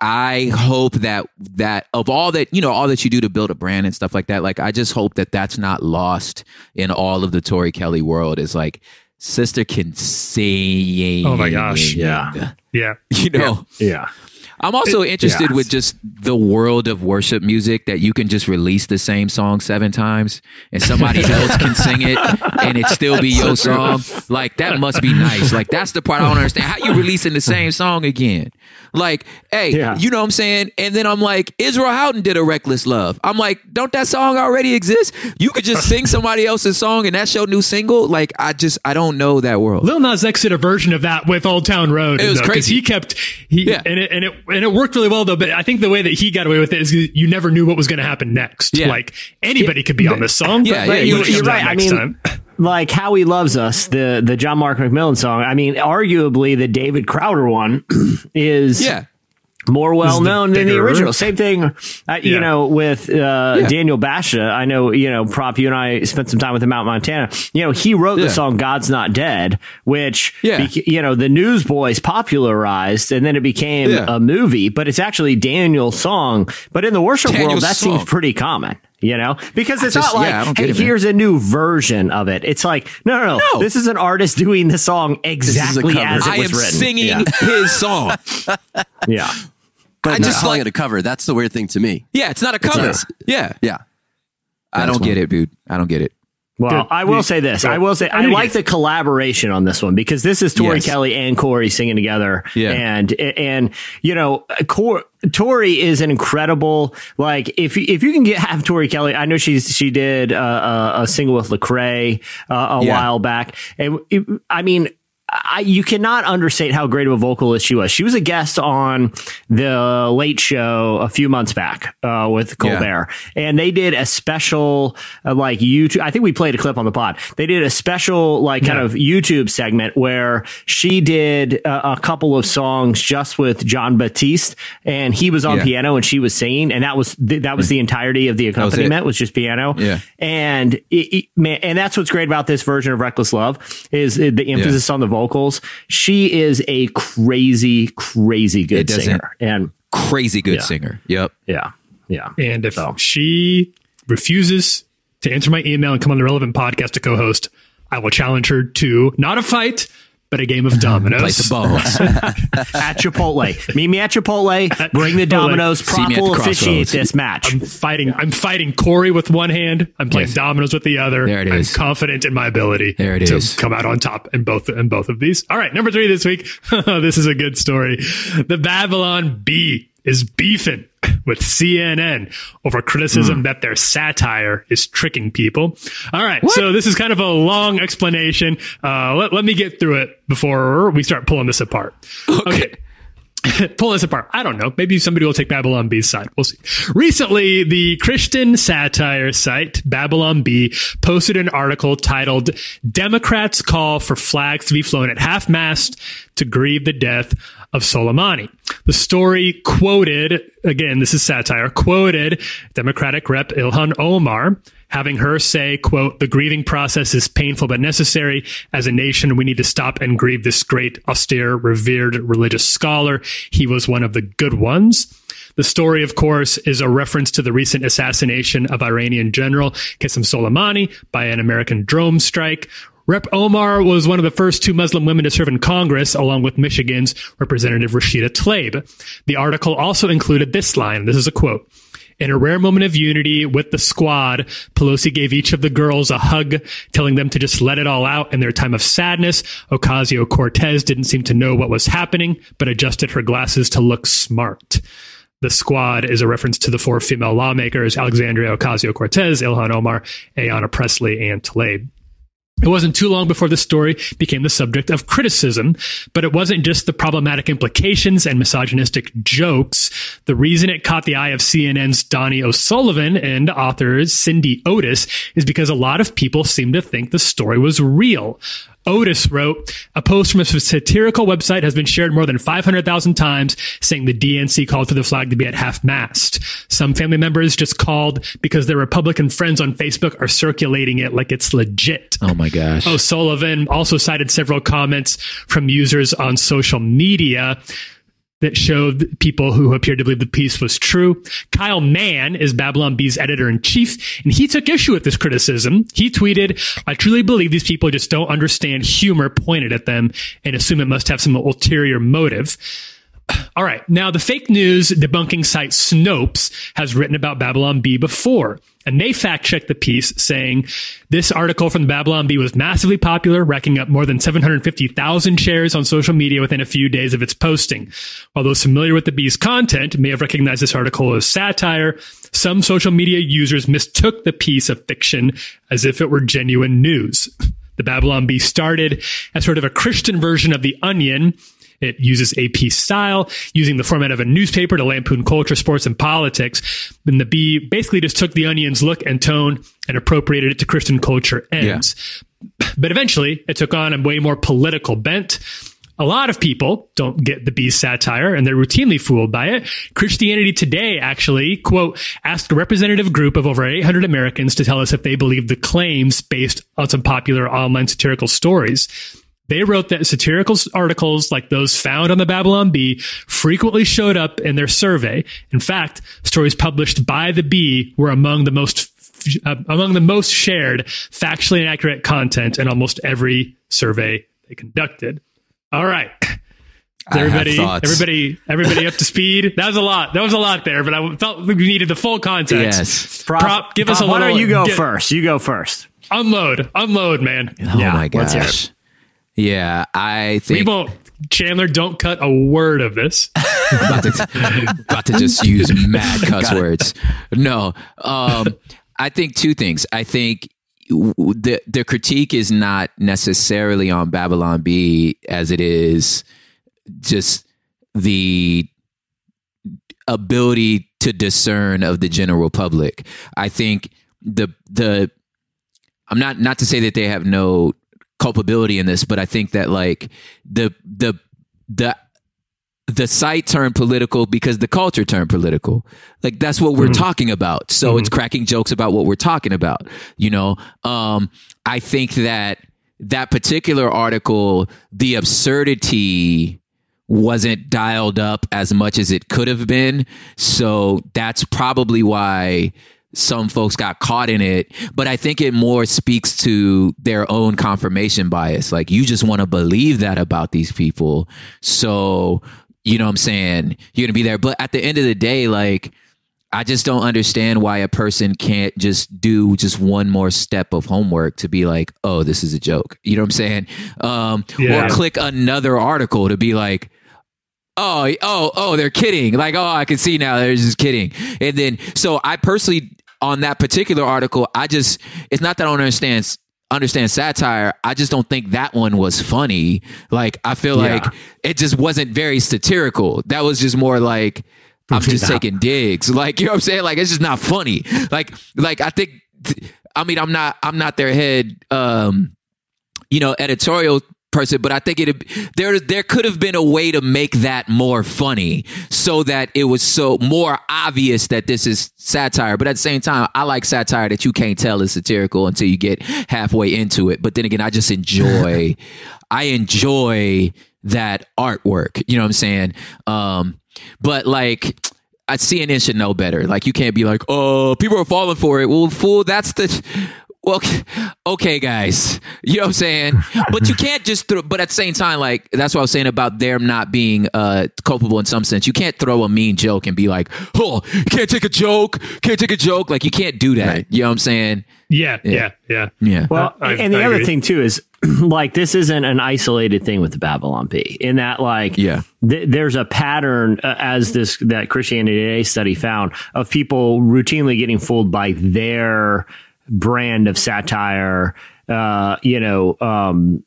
I hope that that of all that you know all that you do to build a brand and stuff like that. Like I just hope that that's not lost in all of the Tori Kelly world. Is like sister can sing. Oh my gosh. Yeah. Yeah. You know. Yeah. I'm also interested with just the world of worship music that you can just release the same song seven times and somebody else can sing it and it still be your song. Like that must be nice. Like that's the part I don't understand. How you releasing the same song again? Like, hey, Yeah. you know what I'm saying? And then I'm like, Israel Houghton did a Reckless Love. I'm like, don't that song already exist? You could just sing somebody else's song and that's your new single. Like, I just I don't know that world. Lil Nas X did a version of that with Old Town Road. It was though, 'cause crazy. He kept he Yeah. and it and it and it worked really well though. But I think the way that he got away with it is you never knew what was going to happen next. Yeah. like anybody could be on this song. Yeah, but yeah, you you're- you're right. I next mean, time. Like "How He Loves Us," the the John Mark McMillan song. I mean, arguably the David Crowder one is Yeah. more well known than the original. Same thing, uh, you know, with uh, Daniel Bashta. I know, you know, Prop, you and I spent some time with him out in Montana. You know, he wrote Yeah. the song "God's Not Dead," which, Yeah. bec- you know, the Newsboys popularized, and then it became Yeah. a movie. But it's actually Daniel's song. But in the worship world, that song. seems pretty common. You know, because it's just- not like, yeah, I hey, it, here's a new version of it. It's like, no, no, no, No. This is an artist doing the song exactly as it I was am written. singing Yeah. his song. yeah. But I not just calling like- it a cover. That's the weird thing to me. Yeah, it's not a cover. not- yeah. Yeah. I don't get it, dude. I don't get it. Well. I will say this. I will say I like the collaboration on this one because this is Tori Yes. Kelly and Cory singing together. Yeah. And and you know, Cor- Tori is an incredible like if you- if you can get have Tori Kelly. I know she's she did uh, a, a single with Lecrae uh, a Yeah. while back, and it, I mean. I, you cannot understate how great of a vocalist she was. She was a guest on the Late Show a few months back uh, with Colbert, and they did a special uh, like YouTube. I think we played a clip on the pod. They did a special like kind Yeah. of YouTube segment where she did uh, a couple of songs just with Jon Batiste, and he was on Yeah. piano and she was singing, and that was th- that was the entirety of the accompaniment was, just piano. Yeah. and it, it- man, and that's what's great about this version of Reckless Love is uh, the emphasis on the vocals. She is a crazy, crazy good singer, and Crazy good Yeah. singer. Yep. yeah, yeah. And if So. she refuses to answer my email and come on the relevant podcast to co-host, I will challenge her to not a fight, but a game of dominoes. Play some balls. at Chipotle. Meet me at Chipotle. Bring the dominoes. See Prop me at the will officiate this match. I'm fighting. I'm fighting Cory with one hand. I'm playing Yes. dominoes with the other. There it I'm confident in my ability. There it to is. come out on top in both in both of these. All right, number three this week. this is a good story. The Babylon Bee is beefing with CNN over criticism Hmm. that their satire is tricking people. All right, so this is kind of a long explanation. Uh, let, let me get through it before we start pulling this apart. okay. pull this apart. I don't know. Maybe somebody will take Babylon Bee's side. We'll see. Recently, the Christian satire site Babylon Bee posted an article titled Democrats Call for Flags to be Flown at Half Mast to Grieve the Death of Soleimani. The story quoted, again, this is satire, quoted Democratic Rep Ilhan Omar having her say, quote, the grieving process is painful but necessary. As a nation, we need to stop and grieve this great, austere, revered religious scholar. He was one of the good ones. The story, of course, is a reference to the recent assassination of Iranian General Qasem Soleimani by an American drone strike. Rep Omar was one of the first two Muslim women to serve in Congress, along with Michigan's Representative Rashida Tlaib. The article also included this line. This is a quote. In a rare moment of unity with the squad, Pelosi gave each of the girls a hug, telling them to just let it all out in their time of sadness. Ocasio Cortez didn't seem to know what was happening, but adjusted her glasses to look smart. The squad is a reference to the four female lawmakers, Alexandria Ocasio Cortez, Ilhan Omar, Ayanna Pressley, and Tlaib. It wasn't too long before the story became the subject of criticism, but it wasn't just the problematic implications and misogynistic jokes. The reason it caught the eye of CNN's Donie O'Sullivan and author Cindy Otis is because a lot of people seem to think the story was real. Otis wrote, a post from a satirical website has been shared more than 500,000 times saying the DNC called for the flag to be at half mast. Some family members just called because their Republican friends on Facebook are circulating it like it's legit. Oh my gosh. Oh, O'Sullivan also cited several comments from users on social media that showed people who appeared to believe the piece was true. Kyle Mann is Babylon Bee's editor in chief, and he took issue with this criticism. He tweeted, I truly believe these people just don't understand humor pointed at them and assume it must have some ulterior motive. All right. Now, the fake news debunking site Snopes has written about Babylon Bee before, and they fact checked the piece saying this article from the Babylon Bee was massively popular, racking up more than 750,000 shares on social media within a few days of its posting. While those familiar with the Bee's content may have recognized this article as satire, some social media users mistook the piece of fiction as if it were genuine news. The Babylon Bee started as sort of a Christian version of The Onion. It uses AP style, using the format of a newspaper to lampoon culture, sports, and politics. And the Bee basically just took The Onion's look and tone and appropriated it to Christian culture ends. But eventually, it took on a way more political bent. A lot of people don't get the Bee's satire and they're routinely fooled by it. Christianity Today actually, quote, asked a representative group of over 800 Americans to tell us if they believed the claims based on some popular online satirical stories. They wrote that satirical articles like those found on the Babylon Bee frequently showed up in their survey. In fact, stories published by the Bee were among the most uh, among the most shared factually inaccurate content in almost every survey they conducted. All right. Is everybody, everybody, everybody up to speed. That was a lot. That was a lot there, but I felt we needed the full context. Yes. Prop, give us a Why little. don't you go get- first? You go first. Unload, unload, man. Oh Yeah, my let's hear gosh. Yeah, I think We think won't. Chandler, don't cut a word of this. about to, about to just use mad cuss words. No, um, I think two things. I think the the critique is not necessarily on Babylon Bee as it is just the ability to discern of the general public. I think the the I'm not not to say that they have no culpability in this, but I think that like the the the the site turned political because the culture turned political. Like that's what we're talking about. So it's cracking jokes about what we're talking about. You know, um, I think that that particular article, the absurdity wasn't dialed up as much as it could have been. So that's probably why some folks got caught in it. But I think it more speaks to their own confirmation bias. Like you just want to believe that about these people. So, you know what I'm saying? You're going to be there. But at the end of the day, like, I just don't understand why a person can't just do just one more step of homework to be like, oh, this is a joke. You know what I'm saying? Um, Yeah. Or click another article to be like, oh, oh, oh, they're kidding. Like, oh, I can see now they're just kidding. And then, so I personally, on that particular article, I just, it's not that I don't understand understand satire. I just don't think that one was funny. Like, I feel Yeah. like it just wasn't very satirical. That was just more like, I'm just taking digs. Like, you know what I'm saying? Like, it's just not funny. Like, like I think, I mean, I'm not, I'm not their head, um, you know, editorial person, but I think it there there could have been a way to make that more funny so that it was so more obvious that this is satire. But at the same time, I like satire that you can't tell is satirical until you get halfway into it. But then again, I just enjoy I enjoy that artwork. You know what I'm saying? Um, but like I CNN should know better. Like you can't be like, oh, people are falling for it. Well, fool, that's the well, okay, guys. You know what I'm saying? But you can't just throw, but at the same time, like, that's what I was saying about them not being uh, culpable in some sense. You can't throw a mean joke and be like, oh, you can't take a joke, can't take a joke. Like, you can't do that. You know what I'm saying? Yeah, yeah, yeah. Yeah. Well, I- and the I other agree. thing too is like this isn't an isolated thing with the Babylon Bee. In that, like, Yeah. th- there's a pattern uh, as this that Christianity Today study found of people routinely getting fooled by their brand of satire. Uh, you know, um,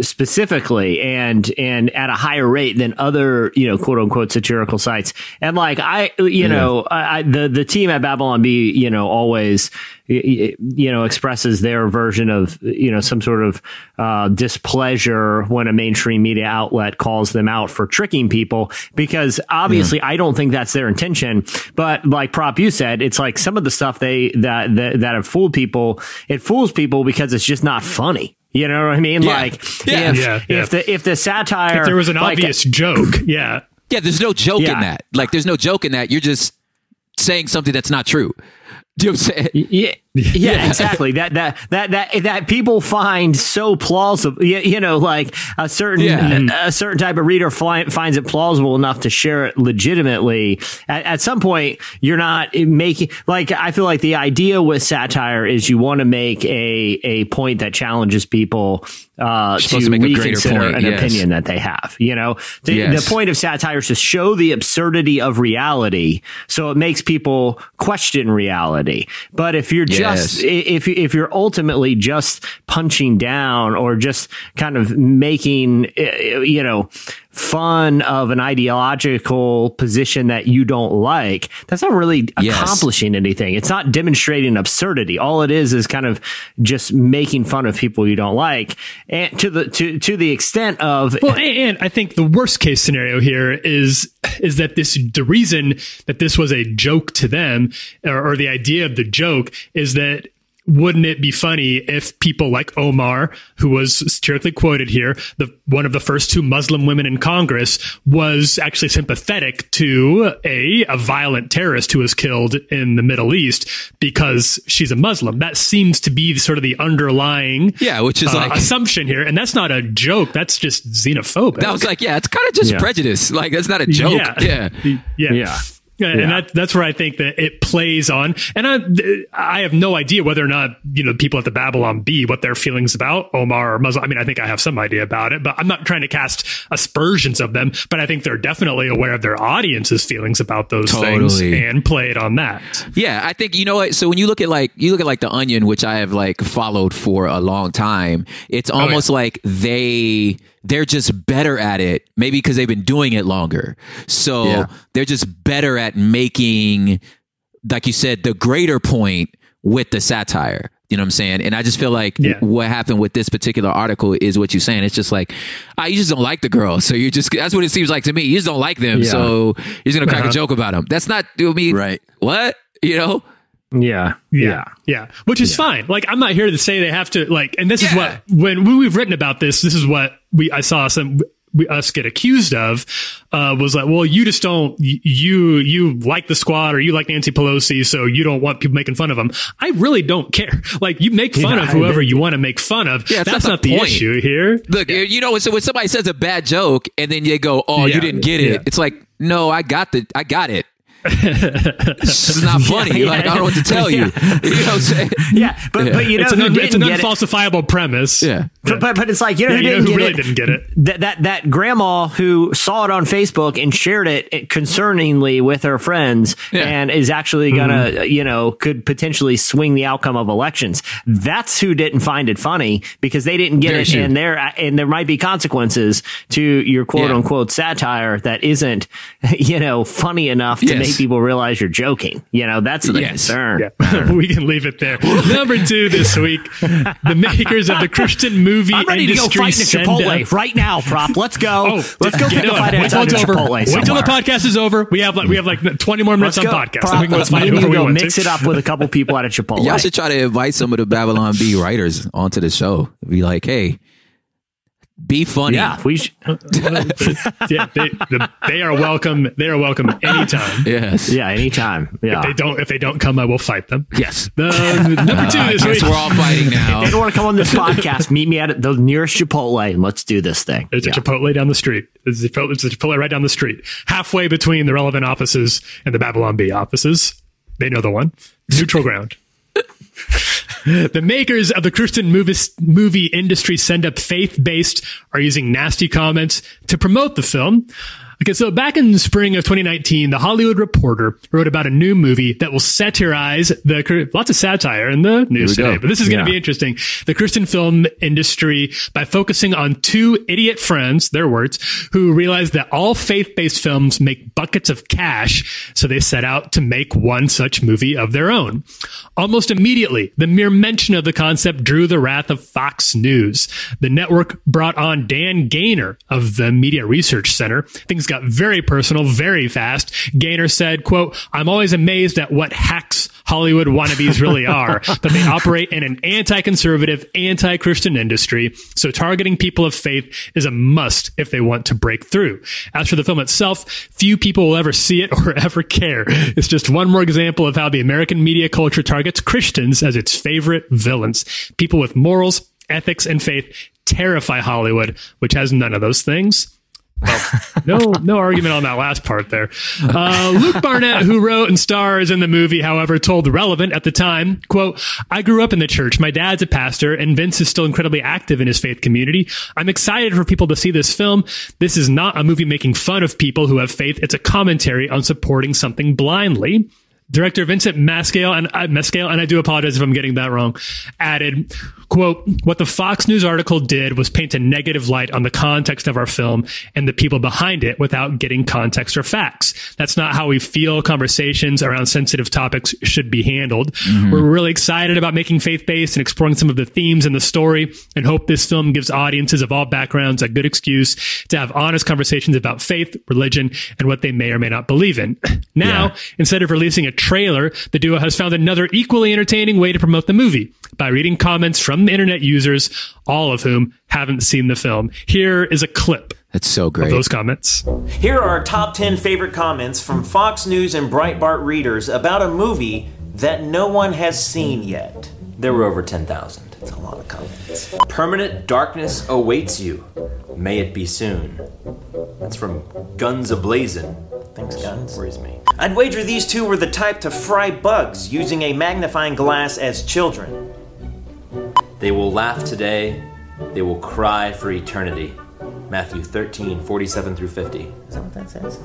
specifically and and at a higher rate than other you know quote unquote satirical sites. And like i you know I, I the the team at babylon bee you know always you know expresses their version of you know some sort of uh, displeasure when a mainstream media outlet calls them out for tricking people because obviously i don't think that's their intention. But like prop you said it's like some of the stuff they that that, that have fooled people it fools people because it's just not funny you know what I mean? Yeah. Like, Yeah. if, Yeah, yeah. if the if the satire, If there was an like, obvious uh, joke, yeah. Yeah, there's no joke Yeah. in that. Like, there's no joke in that. You're just saying something that's not true. Do you know what I'm saying? Yeah, yeah, exactly. That that that that that people find so plausible. You, you know, like a certain Yeah. a certain type of reader fi- finds it plausible enough to share it legitimately. At, at some point, you're not making like I feel like the idea with satire is you want to make a a point that challenges people uh, to, to reconsider point, an yes. opinion that they have. You know, the, Yes. the point of satire is to show the absurdity of reality, so it makes people question reality. But if you're just if if you're ultimately just punching down or just kind of making uh, you know fun of an ideological position that you don't like that's not really Yes. accomplishing anything. It's not demonstrating absurdity. All it is is kind of just making fun of people you don't like. And to the to to the extent of Well, and, and I think the worst case scenario here is is that this the reason that this was a joke to them, or, or the idea of the joke, is that wouldn't it be funny if people like Omar, who was satirically quoted here, the one of the first two Muslim women in Congress, was actually sympathetic to a a violent terrorist who was killed in the Middle East because she's a Muslim. That seems to be sort of the underlying Yeah, which is uh, like assumption here, and that's not a joke. That's just xenophobic. that was like, yeah, it's kind of just Yeah. prejudice. Like that's not a joke. Yeah. yeah, yeah. Yeah. Yeah, and that, that's where I think that it plays on. And I, I have no idea whether or not, you know, people at the Babylon Bee, what their feelings about Omar or Muslim. I mean, I think I have some idea about it, but I'm not trying to cast aspersions of them, but I think they're definitely aware of their audience's feelings about those things and play it on that. Yeah, I think you know what. So when you look at like you look at like the Onion, which I have like followed for a long time, it's oh, almost like they they're just better at it. Maybe because they've been doing it longer, so Yeah. they're just better at making, like you said, the greater point with the satire. You know what I'm saying? And I just feel like Yeah. what happened with this particular article is what you're saying. It's just like, ah, you just don't like the girl. So you're just, that's what it seems like to me. You just don't like them. Yeah. So you're just going to crack Uh-huh. a joke about them. That's not, I mean, Right. what? You know? yeah Yeah. Yeah. Which is fine. Like, I'm not here to say they have to, like, and this is what, when, when we've written about this, this is what we, I saw some, we, us get accused of, uh, was like, well, you just don't, you, you like the squad or you like Nancy Pelosi, so you don't want people making fun of them. I really don't care. Like, you make fun Yeah, of whoever you want to make fun of. Yeah, it's That's not not the the issue here. Look, you know, so when somebody says a bad joke and then you go, "Oh, you didn't get it," Yeah. it's like, no, I got the, I got it. It's not funny. Yeah, like I don't know what to tell yeah. you. You know what I'm saying? yeah but but you know It's an, who un, it's an didn't get it? unfalsifiable premise. Yeah. But, but but it's like you know Yeah, who you didn't who get really it? didn't get it? That that that grandma who saw it on Facebook and shared it concerningly with her friends Yeah. and is actually gonna mm-hmm. uh, you know could potentially swing the outcome of elections. That's who didn't find it funny because they didn't get Very it, true. and there uh, and there might be consequences to your quote Yeah. unquote satire that isn't you know funny enough to Yes. make people realize you're joking. You know that's the Yes. concern. Yeah, we can leave it there. Number two this week, the makers of the Christian movie I'm ready to go fight in send Chipotle up- right now, prop. Let's go. Oh, Let's go get pick a fight Wait at till a it's over. Chipotle Wait till the podcast is over. We have like we have like twenty more minutes Let's on go, podcast. Prop, So we can go let's fight me and whoever you we go mix to. it up with a couple people at a Chipotle. Y'all should try to invite some of the Babylon Bee writers onto the show. Be like, hey, be funny. yeah, we should, yeah, they, the, they are welcome. They are welcome anytime. Yes. yeah, anytime. Yeah. If they don't, if they don't come, I will fight them. Yes. The, number two uh, I this guess we're all fighting now. If they don't want to come on this podcast, meet me at the nearest Chipotle and let's do this thing. There's Yeah. a Chipotle down the street. There's a Chipotle, there's a Chipotle right down the street, halfway between the relevant offices and the Babylon Bee offices. They know the one. Neutral ground. The makers of the Christian movie, industry send up faith based are using nasty comments to promote the film. Okay, so back in the spring of 2019, the Hollywood Reporter wrote about a new movie that will satirize the lots of satire in the news today. go. But this is going to be interesting. The Christian film industry by focusing on two idiot friends, their words, who realized that all faith-based films make buckets of cash, so they set out to make one such movie of their own. Almost immediately, the mere mention of the concept drew the wrath of Fox News. The network brought on Dan Gainor of the Media Research Center. Things got very personal very fast. Gainor said, quote, I'm always amazed at what hacks Hollywood wannabes really are, but they operate in an anti-conservative, anti-Christian industry. So targeting people of faith is a must if they want to break through. As for the film itself, few people will ever see it or ever care. It's just one more example of how the American media culture targets Christians as its favorite villains. People with morals, ethics, and faith terrify Hollywood, which has none of those things. No, no argument on that last part there. Uh, Luke Barnett, who wrote and stars in the movie, however, told relevant at the time, quote, I grew up in the church. My dad's a pastor and Vince is still incredibly active in his faith community. I'm excited for people to see this film. This is not a movie making fun of people who have faith. It's a commentary on supporting something blindly. Director Vincent Mascale and uh, Mescale, and I do apologize if I'm getting that wrong, added, quote, what the Fox News article did was paint a negative light on the context of our film and the people behind it without getting context or facts. That's not how we feel conversations around sensitive topics should be handled. We're really excited about making faith-based and exploring some of the themes in the story and hope this film gives audiences of all backgrounds a good excuse to have honest conversations about faith, religion, and what they may or may not believe in. Now, instead of releasing a trailer, the duo has found another equally entertaining way to promote the movie by reading comments from internet users, all of whom haven't seen the film. Here is a clip That's so of great. those comments. Here are our top 10 favorite comments from Fox News and Breitbart readers about a movie that no one has seen yet. There were over 10,000. It's a lot of comments. Permanent darkness awaits you. May it be soon. That's from Guns Ablazing. Thanks, Guns. Worries me. I'd wager these two were the type to fry bugs using a magnifying glass as children. They will laugh today. They will cry for eternity. Matthew 13, 47 through 50. Is that what that says?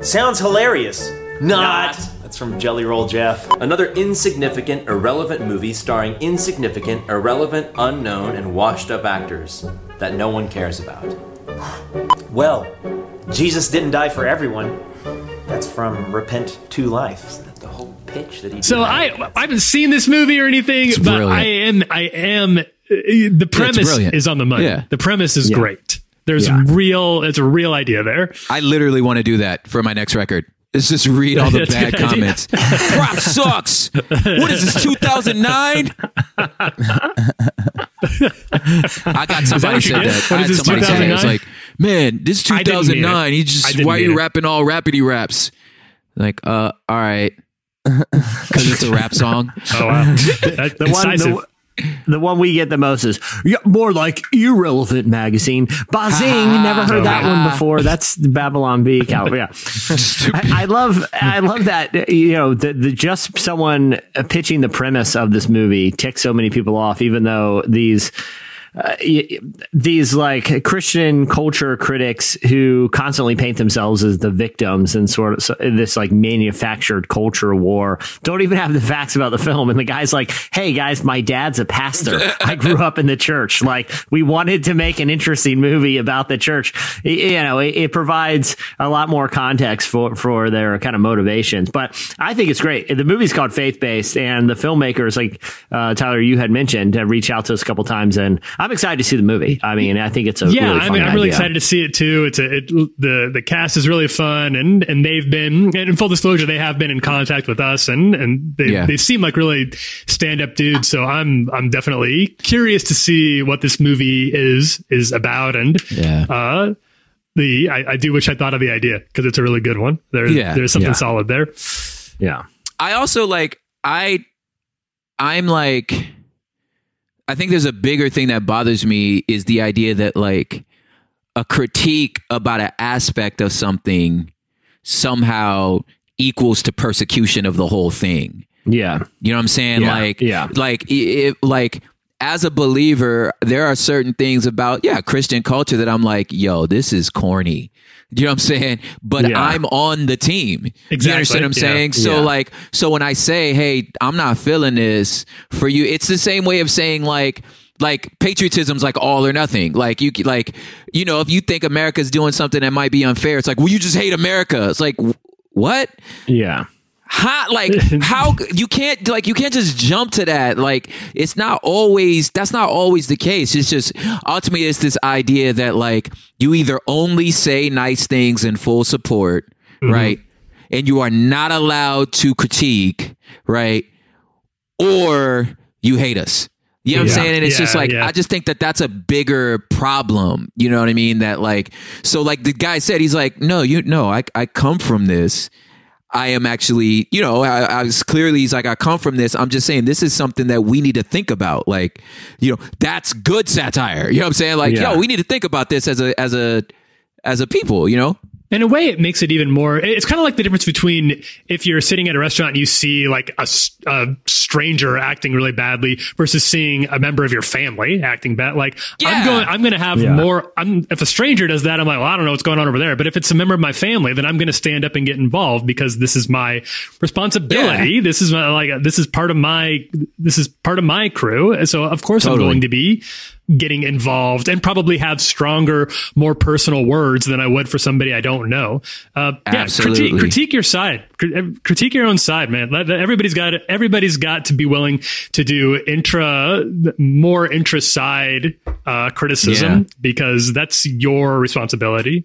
Sounds hilarious. Not. That's from Jelly Roll Jeff. Another insignificant, irrelevant movie starring insignificant, irrelevant, unknown, and washed up actors that no one cares about. Well, Jesus didn't die for everyone. That's from Repent to Life. The whole pitch that he So. I I haven't seen this movie or anything, but brilliant. I am I am uh, the premise is on the money. Yeah. The premise is Yeah. great. There's Yeah. real it's a real idea there. I literally want to do that for my next record. Is just read all the bad comments. Crap sucks. What is this? 2009? I got somebody said that. I had somebody say that. It was like, man, this I didn't mean it. 2009. You just why are you it. rapping all rapidy raps? Like, uh, all right, because it's a rap song. Oh wow. That, The one, the, the one we get the most is yeah, more like irrelevant magazine. Bazing, ah, never heard that one before. That's Babylon Bee. Cal- yeah, I, I love, I love that. You know, the, the just someone pitching the premise of this movie ticks so many people off, even though these. Uh, these like Christian culture critics who constantly paint themselves as the victims and sort of so, this like manufactured culture war don't even have the facts about the film. And the guy's like, Hey guys, my dad's a pastor. I grew up in the church. Like we wanted to make an interesting movie about the church. You know, it, it provides a lot more context for, for their kind of motivations, but I think it's great. The movie's called Faith Based and the filmmakers, like, uh, Tyler, you had mentioned, have reached out to us a couple times and excited to see the movie. I mean, I think it's a yeah, really I mean, I'm really idea. excited to see it too. It's a, it, the the cast is really fun, and and they've been, and in full disclosure, they have been in contact with us, and and they Yeah. they seem like really stand up dudes. So I'm I'm definitely curious to see what this movie is is about, and Yeah. uh, the I, I do wish I thought of the idea because it's a really good one. There's Yeah, there's something yeah. solid there. Yeah. I also like I I'm like I think there's a bigger thing that bothers me is the idea that like a critique about an aspect of something somehow equals to persecution of the whole thing. Yeah. You know what I'm saying? Yeah, like, yeah. like, it, like, as a believer, there are certain things about, yeah, Christian culture that I'm like, yo, this is corny. You know what I'm saying? But Yeah. I'm on the team. You understand what I'm yeah, saying? So, yeah. like, so when I say, hey, I'm not feeling this for you, it's the same way of saying, like, like patriotism's like all or nothing. Like you, like you know, if you think America's doing something that might be unfair, it's like, well, you just hate America. It's like, what? Yeah. How like how you can't like you can't just jump to that like it's not always that's not always the case it's just ultimately it's this idea that like you either only say nice things in full support mm-hmm. right and you are not allowed to critique, right? Or you hate us. You know what I'm saying? And it's just like yeah. I just think that that's a bigger problem. You know what I mean? That like so like the guy said he's like no you no I I come from this. I am actually you know I, I was clearly he's like I come from this. I'm just saying this is something that we need to think about. Like you know that's good satire. You know what I'm saying? Like Yeah. yo we need to think about this as a as a as a people. You know? In a way, it makes it even more. It's kind of like the difference between if you're sitting at a restaurant and you see like a, a stranger acting really badly versus seeing a member of your family acting bad. Like yeah. I'm going, I'm going to have Yeah. more. I'm if a stranger does that, I'm like, well, I don't know what's going on over there. But if it's a member of my family, then I'm going to stand up and get involved because this is my responsibility. Yeah. This is my, like this is part of my this is part of my crew. So of course Totally. I'm going to be getting involved and probably have stronger, more personal words than I would for somebody I don't know. Uh, yeah, critique, critique your side, critique your own side, man. Everybody's got everybody's got to be willing to do intra, more intra side uh, criticism Yeah. because that's your responsibility.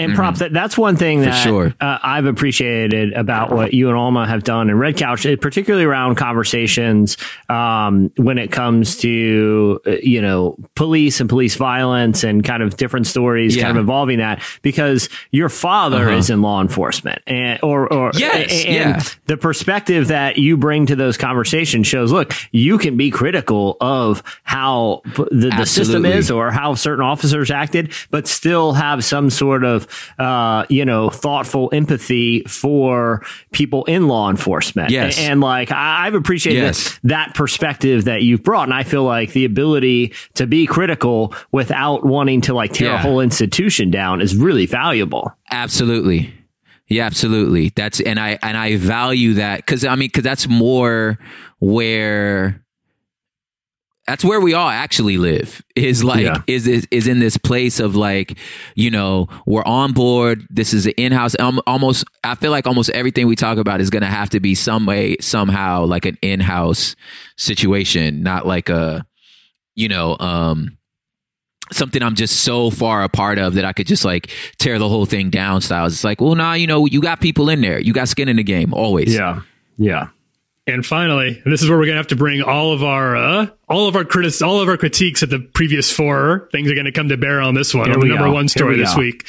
And prop that that's one thing that sure. uh, I've appreciated about what you and Alma have done in Red Couch, eh, particularly around conversations um, when it comes to uh, you know police and police violence and kind of different stories Yeah. kind of involving that because your father Uh-huh. is in law enforcement and or or Yes, and yeah. the perspective that you bring to those conversations shows look you can be critical of how the, the system is or how certain officers acted, but still have some sort of, uh, you know, thoughtful empathy for people in law enforcement. Yes. And, and, like, I, I've appreciated Yes. that perspective that you've brought. And I feel like the ability to be critical without wanting to like tear a whole institution down is really valuable. Absolutely. Yeah, absolutely. That's and I and I value that because I mean because that's more where that's where we all actually live is like Yeah. is, is is in this place of like you know we're on board this is an in-house um, almost i feel like almost everything we talk about is going to have to be some way somehow like an in-house situation not like a you know um something I'm just so far a part of that I could just like tear the whole thing down styles. It's like, well, nah, you know, you got people in there. You got skin in the game always. Yeah. Yeah. And finally, and this is where we're gonna have to bring all of our uh, all of our critics, all of our critiques of the previous four things are gonna come to bear on this one. On the number go. one story we this go. week.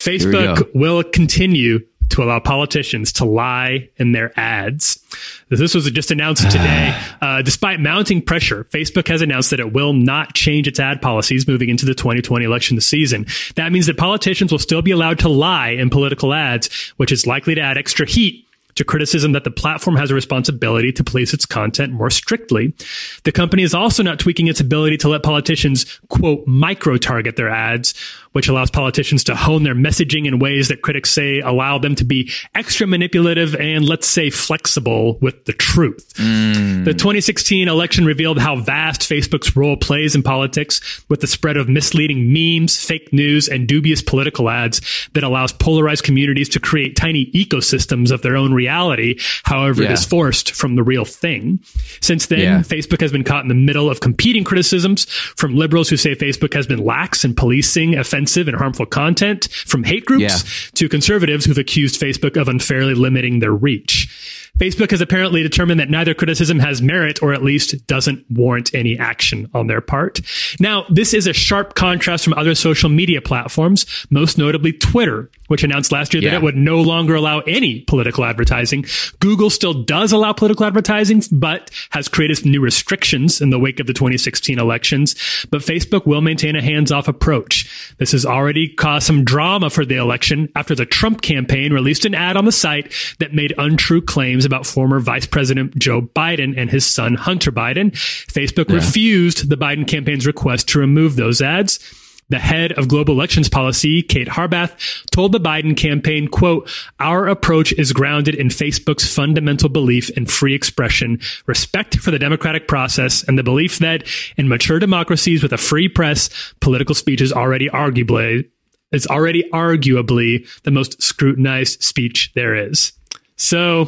Facebook go. will continue to allow politicians to lie in their ads. This was just announced today. Uh, despite mounting pressure, Facebook has announced that it will not change its ad policies moving into the 2020 election season. That means that politicians will still be allowed to lie in political ads, which is likely to add extra heat to criticism that the platform has a responsibility to police its content more strictly. The company is also not tweaking its ability to let politicians, quote, micro target their ads, which allows politicians to hone their messaging in ways that critics say allow them to be extra manipulative and, let's say, flexible with the truth. Mm. The 2016 election revealed how vast Facebook's role plays in politics with the spread of misleading memes, fake news, and dubious political ads that allows polarized communities to create tiny ecosystems of their own reality, however it Yeah. is forced from the real thing. Since then, Yeah. Facebook has been caught in the middle of competing criticisms from liberals who say Facebook has been lax in policing offensive and harmful content, from hate groups Yeah. to conservatives who've accused Facebook of unfairly limiting their reach. Facebook has apparently determined that neither criticism has merit or at least doesn't warrant any action on their part. Now, this is a sharp contrast from other social media platforms, most notably Twitter, which announced last year that it would no longer allow any political advertising. Google still does allow political advertising, but has created some new restrictions in the wake of the 2016 elections. But Facebook will maintain a hands-off approach. This has already caused some drama for the election after the Trump campaign released an ad on the site that made untrue claims about former Vice President Joe Biden and his son Hunter Biden. Facebook refused the Biden campaign's request to remove those ads. The head of global elections policy, Kate Harbath, told the Biden campaign, quote, our approach is grounded in Facebook's fundamental belief in free expression, respect for the democratic process, and the belief that in mature democracies with a free press, political speech is already arguably, is already arguably the most scrutinized speech there is. So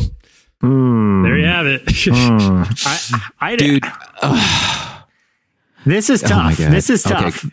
there you have it. I, I, Dude, this is Oh tough. God. this is tough.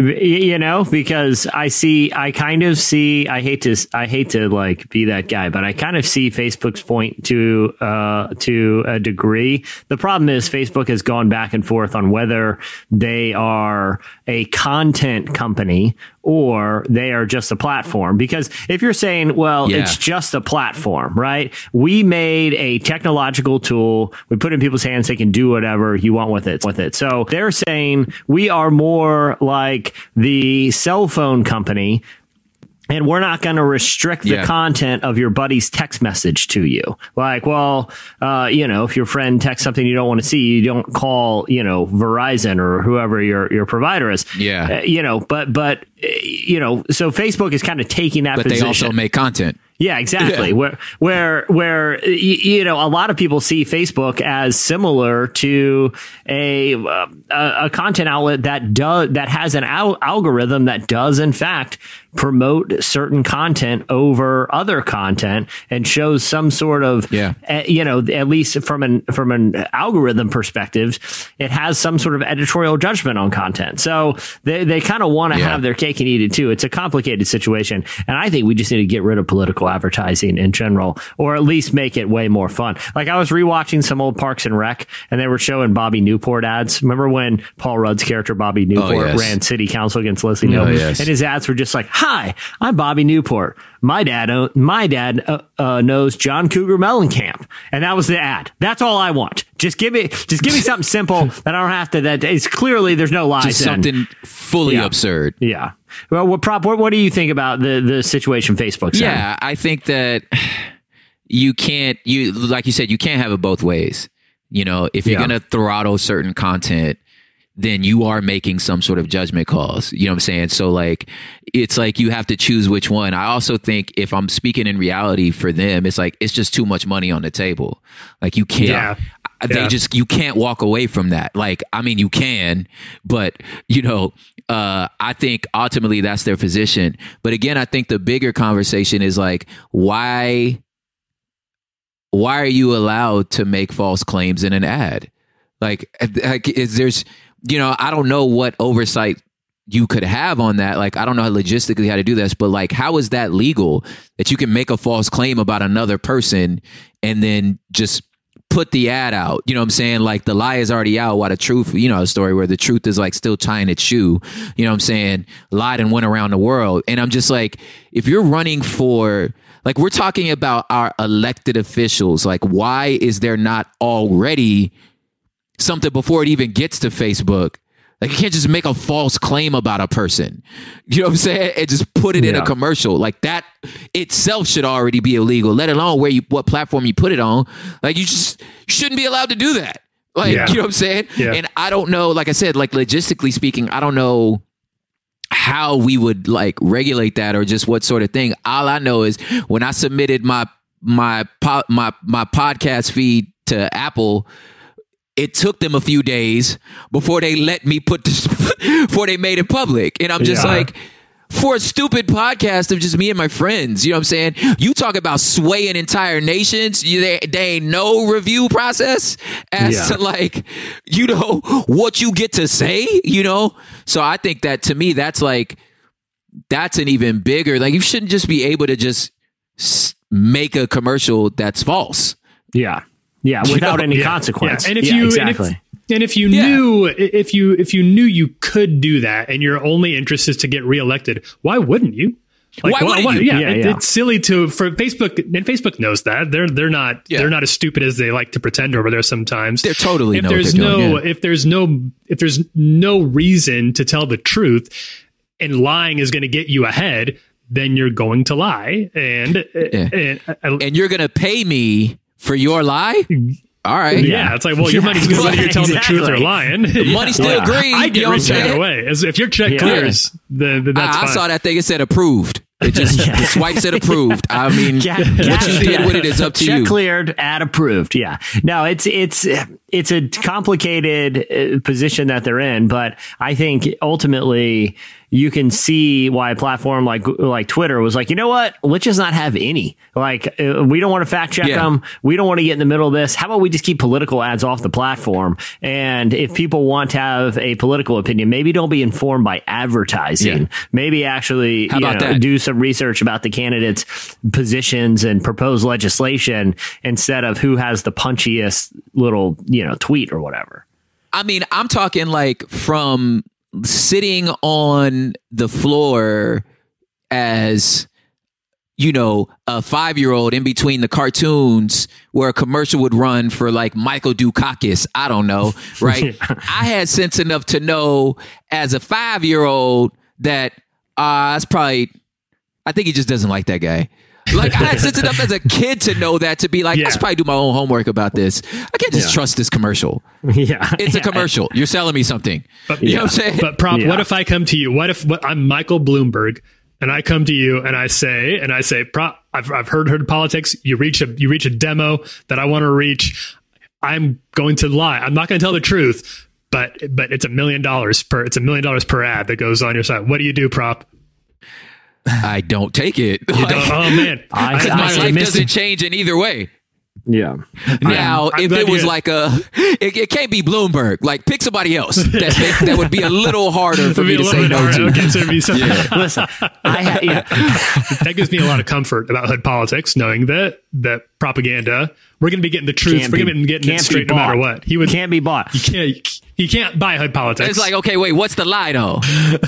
Y- you know because i see i kind of see i hate to i hate to like be that guy but i kind of see facebook's point to uh to a degree the problem is facebook has gone back and forth on whether they are a content company or they are just a platform. Because if you're saying well Yeah. it's just a platform right? We made a technological tool. We put it in people's hands. They can do whatever you want with it with it. So they're saying we are more like the cell phone company and we're not going to restrict the Yeah. content of your buddy's text message to you. Like, well, uh, you know, if your friend texts something you don't want to see, you don't call, you know, Verizon or whoever your your provider is. Yeah. Uh, you know, but but uh, you know, so Facebook is kind of taking that But they position. also make content. Yeah, exactly. Yeah. Where where where you know a lot of people see Facebook as similar to a uh, a, a content outlet that does that has an al- algorithm that does in fact promote certain content over other content and shows some sort of Yeah. uh, you know at least from an from an algorithm perspective it has some sort of editorial judgment on content so they they kind of want to Yeah. have their cake and eat it too it's a complicated situation and i think we just need to get rid of political advertising in general or at least make it way more fun like i was rewatching some old parks and rec and they were showing bobby newport ads remember when paul rudd's character bobby newport Oh, yes. ran city council against leslie Oh, yes. and his ads were just like hi i'm bobby newport my dad my dad uh, uh, knows john cougar mellencamp and that was the ad that's all i want just give me just give me something simple that i don't have to that is clearly there's no lies Just in. something fully Yeah. absurd. Yeah. Well, what prop? What, what do you think about the the situation Facebook's in? Yeah, I think that you can't you like you said you can't have it both ways. You know, if you're Yeah. going to throttle certain content, then you are making some sort of judgment calls. You know what I'm saying? So like it's like you have to choose which one. I also think if I'm speaking in reality for them, it's like it's just too much money on the table. Like you can't Yeah. they Yeah. just you can't walk away from that. Like I mean you can, but you know, uh I think ultimately that's their position. But again, I think the bigger conversation is like why why are you allowed to make false claims in an ad? Like, like is there's, you know, I don't know what oversight you could have on that. Like, I don't know how logistically how to do this, but like, how is that legal that you can make a false claim about another person and then just put the ad out? You know what I'm saying? Like, the lie is already out. While the truth, you know, a story where the truth is like still tying its shoe. You know what I'm saying? Lied and went around the world. And I'm just like, if you're running for, like, we're talking about our elected officials. Like, why is there not already something before it even gets to Facebook? Like, you can't just make a false claim about a person. You know what I'm saying? And just put it in a commercial. Like, that itself should already be illegal, let alone where you, what platform you put it on. Like, you just shouldn't be allowed to do that. Like, Yeah. you know what I'm saying? Yeah. And I don't know, like I said, like logistically speaking, I don't know how we would like regulate that or just what sort of thing. All I know is when I submitted my my my my podcast feed to Apple, it took them a few days before they let me put this before they made it public. And I'm just Yeah. like for a stupid podcast of just me and my friends, you know what I'm saying? You talk about swaying entire nations. You, they, they ain't no review process as Yeah. to like, you know, what you get to say, you know? So I think that to me, that's like, that's an even bigger, like, you shouldn't just be able to just make a commercial that's false. Yeah. Yeah. Without any Yeah, consequence. yeah. And if Yeah, you exactly. and if, and if you Yeah. knew if you if you knew you could do that and your only interest is to get reelected, why wouldn't you? Why wouldn't you? Yeah, Yeah, it- yeah. it's silly to for Facebook and Facebook knows that they're they're not Yeah. they're not as stupid as they like to pretend over there sometimes. They're totally if know what there's they're no doing, yeah. if there's no if there's no reason to tell the truth and lying is going to get you ahead, then you're going to lie and and, and, And you're going to pay me for your lie? All right. yeah, it's like, well, your Yeah, money's going whether you're telling the truth or exactly. lying. money's still Yeah. green, I you get know what I'm rich either saying? way. As if your check Yeah. clears, then, then that's I, I saw that thing. It said approved. It just the swipe said approved. I mean, Yeah, what yeah, you did yeah. with it is up to you. Check you. cleared, ad approved. Yeah. No, it's it's it's a complicated uh, position that they're in, but I think ultimately, you can see why a platform like like Twitter was like, you know what? Let's just not have any. Like, uh, we don't want to fact check Yeah. them. We don't want to get in the middle of this. How about we just keep political ads off the platform? And if people want to have a political opinion, maybe don't be informed by advertising. Yeah. Maybe actually How you know, do some research about the candidates' positions and proposed legislation instead of who has the punchiest little you know tweet or whatever. I mean, I'm talking like from sitting on the floor as you know a five year old in between the cartoons where a commercial would run for like Michael Dukakis. I don't know, right? I had sense enough to know as a five year old that uh that's probably I think he just doesn't like that guy. Like I had sense enough as a kid to know that to be like I Yeah. should probably do my own homework about this. I can't just trust this commercial. yeah, It's a commercial. You're selling me something. But, you know what I'm saying? But prop, Yeah. what if I come to you? What if what, I'm Michael Bloomberg and I come to you and I say and I say prop I've I've heard heard politics. You reach a you reach a demo that I want to reach. I'm going to lie. I'm not going to tell the truth. But but it's a million dollars per it's a million dollars per ad that goes on your site. What do you do, prop? I don't take it. You Like, don't- oh man, I- because I my say life doesn't change in either way. yeah. Now, I'm if glad it was you- like a, it, it can't be Bloomberg. Like, pick somebody else. That that would be a little harder for me to little say no to. Okay, so it'd be something- Listen, I ha- yeah. that gives me a lot of comfort about hood politics, knowing that that propaganda. We're going to be getting the truth. Can't we're going to be getting it can't be straight no matter what. He would can't be bought. You can't. You can't buy hood politics. It's like, okay, wait, what's the lie though?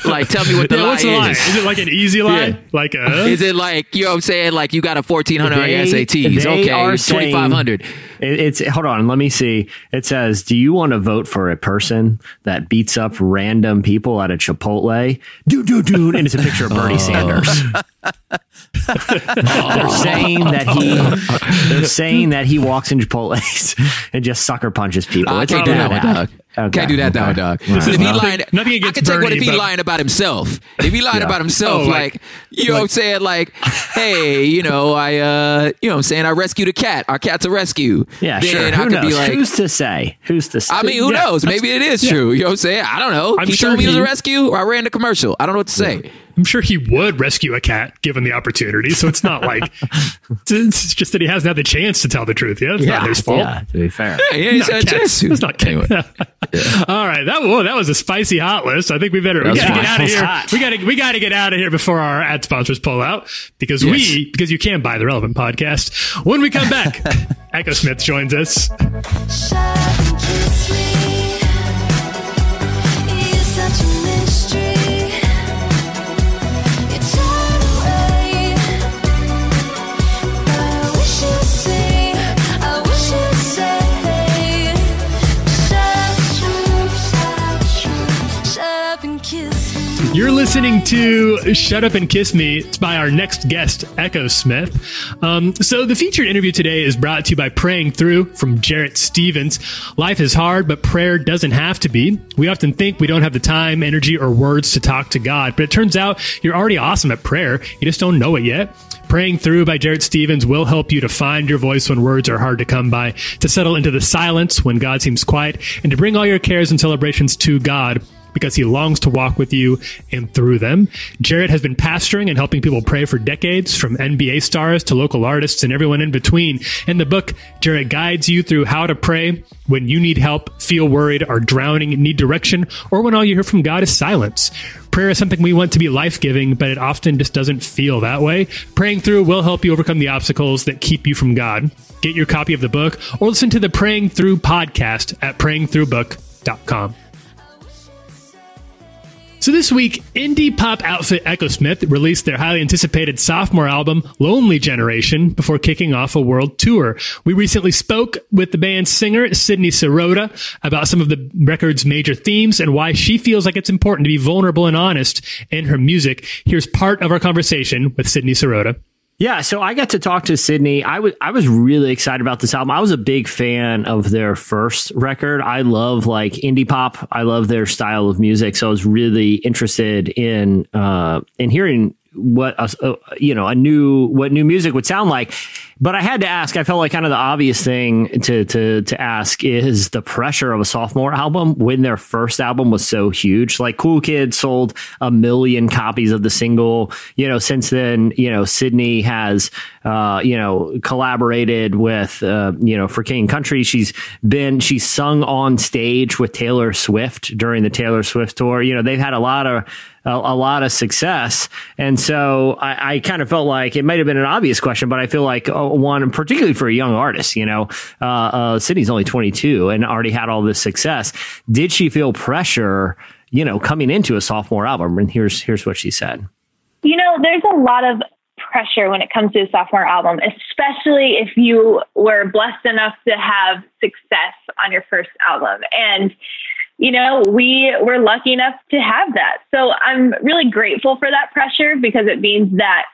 Like, tell me what the yeah, lie what's the lie? is. Is it like an easy lie? Yeah. Like a Is it like you know what I'm saying? Like you got a 1400 They- SATs. they Okay, are 2500. It, it's hold on. Let me see. It says, "Do you want to vote for a person that beats up random people at a Chipotle?" Do do do, and it's a picture of Bernie oh. Sanders. they're saying that he. They're saying that he walks in Chipotle's and just sucker punches people. I It's can't a do that bad one, ad. dog. Okay. Can't do that, Okay. dog, dog. Right. If he Well, lying, nothing I against can take what if he but- lying about himself. If he lied Yeah. about himself, Oh, like- like, you know what I'm saying, like, hey, you know, I, uh, you know what I'm saying, I rescued a cat. Our cat's a rescue. Yeah, then sure. I Who could knows? be like, Who's to say? Who's to say? I mean, who Yeah, knows? Maybe it is true. You know what I'm saying? I don't know. I'm he sure told me it was a rescue, or I ran the commercial. I don't know what to say. I'm sure he would rescue a cat given the opportunity. So it's not like it's just that he hasn't had the chance to tell the truth Yeah, It's yeah, not his fault. yeah. To be fair. Yeah, he's Not had a chance cats. to. It's not cat. Anyway. All right, that whoa, that was a spicy hot list. I think we better we got to fun. get out of here. hot. We got to we got to get out of here before our ad sponsors pull out because Yes. we because you can buy the relevant podcast. When we come back, Echosmith joins us. You're listening to Shut Up and Kiss Me. It's by our next guest, Echosmith. Um, so, the featured interview today is brought to you by Praying Through from Jarrett Stevens. Life is hard, but prayer doesn't have to be. We often think we don't have the time, energy, or words to talk to God, but it turns out you're already awesome at prayer. You just don't know it yet. Praying Through by Jarrett Stevens will help you to find your voice when words are hard to come by, to settle into the silence when God seems quiet, and to bring all your cares and celebrations to God because he longs to walk with you and through them. Jarrett has been pastoring and helping people pray for decades, from NBA stars to local artists and everyone in between. In the book, Jarrett guides you through how to pray when you need help, feel worried, are drowning, need direction, or when all you hear from God is silence. Prayer is something we want to be life giving, but it often just doesn't feel that way. Praying through will help you overcome the obstacles that keep you from God. Get your copy of the book or listen to the Praying Through podcast at prayingthroughbook.com. So this week, indie pop outfit Echosmith released their highly anticipated sophomore album, Lonely Generation, before kicking off a world tour. We recently spoke with the band's singer, Sydney Sierota, about some of the record's major themes and why she feels like it's important to be vulnerable and honest in her music. Here's part of our conversation with Sydney Sierota. Yeah, so I got to talk to Sydney. I was I was really excited about this album. I was a big fan of their first record. I love like indie pop. I love their style of music. So I was really interested in uh in hearing what a, you know a new what new music would sound like. But I had to ask. I felt like kind of the obvious thing to to to ask is the pressure of a sophomore album when their first album was so huge. Like Cool Kid sold a million copies of the single. You know, since then, you know, Sydney has uh, you know collaborated with uh, you know for King Country. She's been she's sung on stage with Taylor Swift during the Taylor Swift tour. You know, they've had a lot of a, a lot of success. And so I, I, kind of felt like it might have been an obvious question, but I feel like uh, one, particularly for a young artist, you know, uh, uh, Sydney's only 22 and already had all this success. Did she feel pressure, you know, coming into a sophomore album? And here's, here's what she said. You know, there's a lot of pressure when it comes to a sophomore album, especially if you were blessed enough to have success on your first album. And you know, we were lucky enough to have that. So I'm really grateful for that pressure because it means that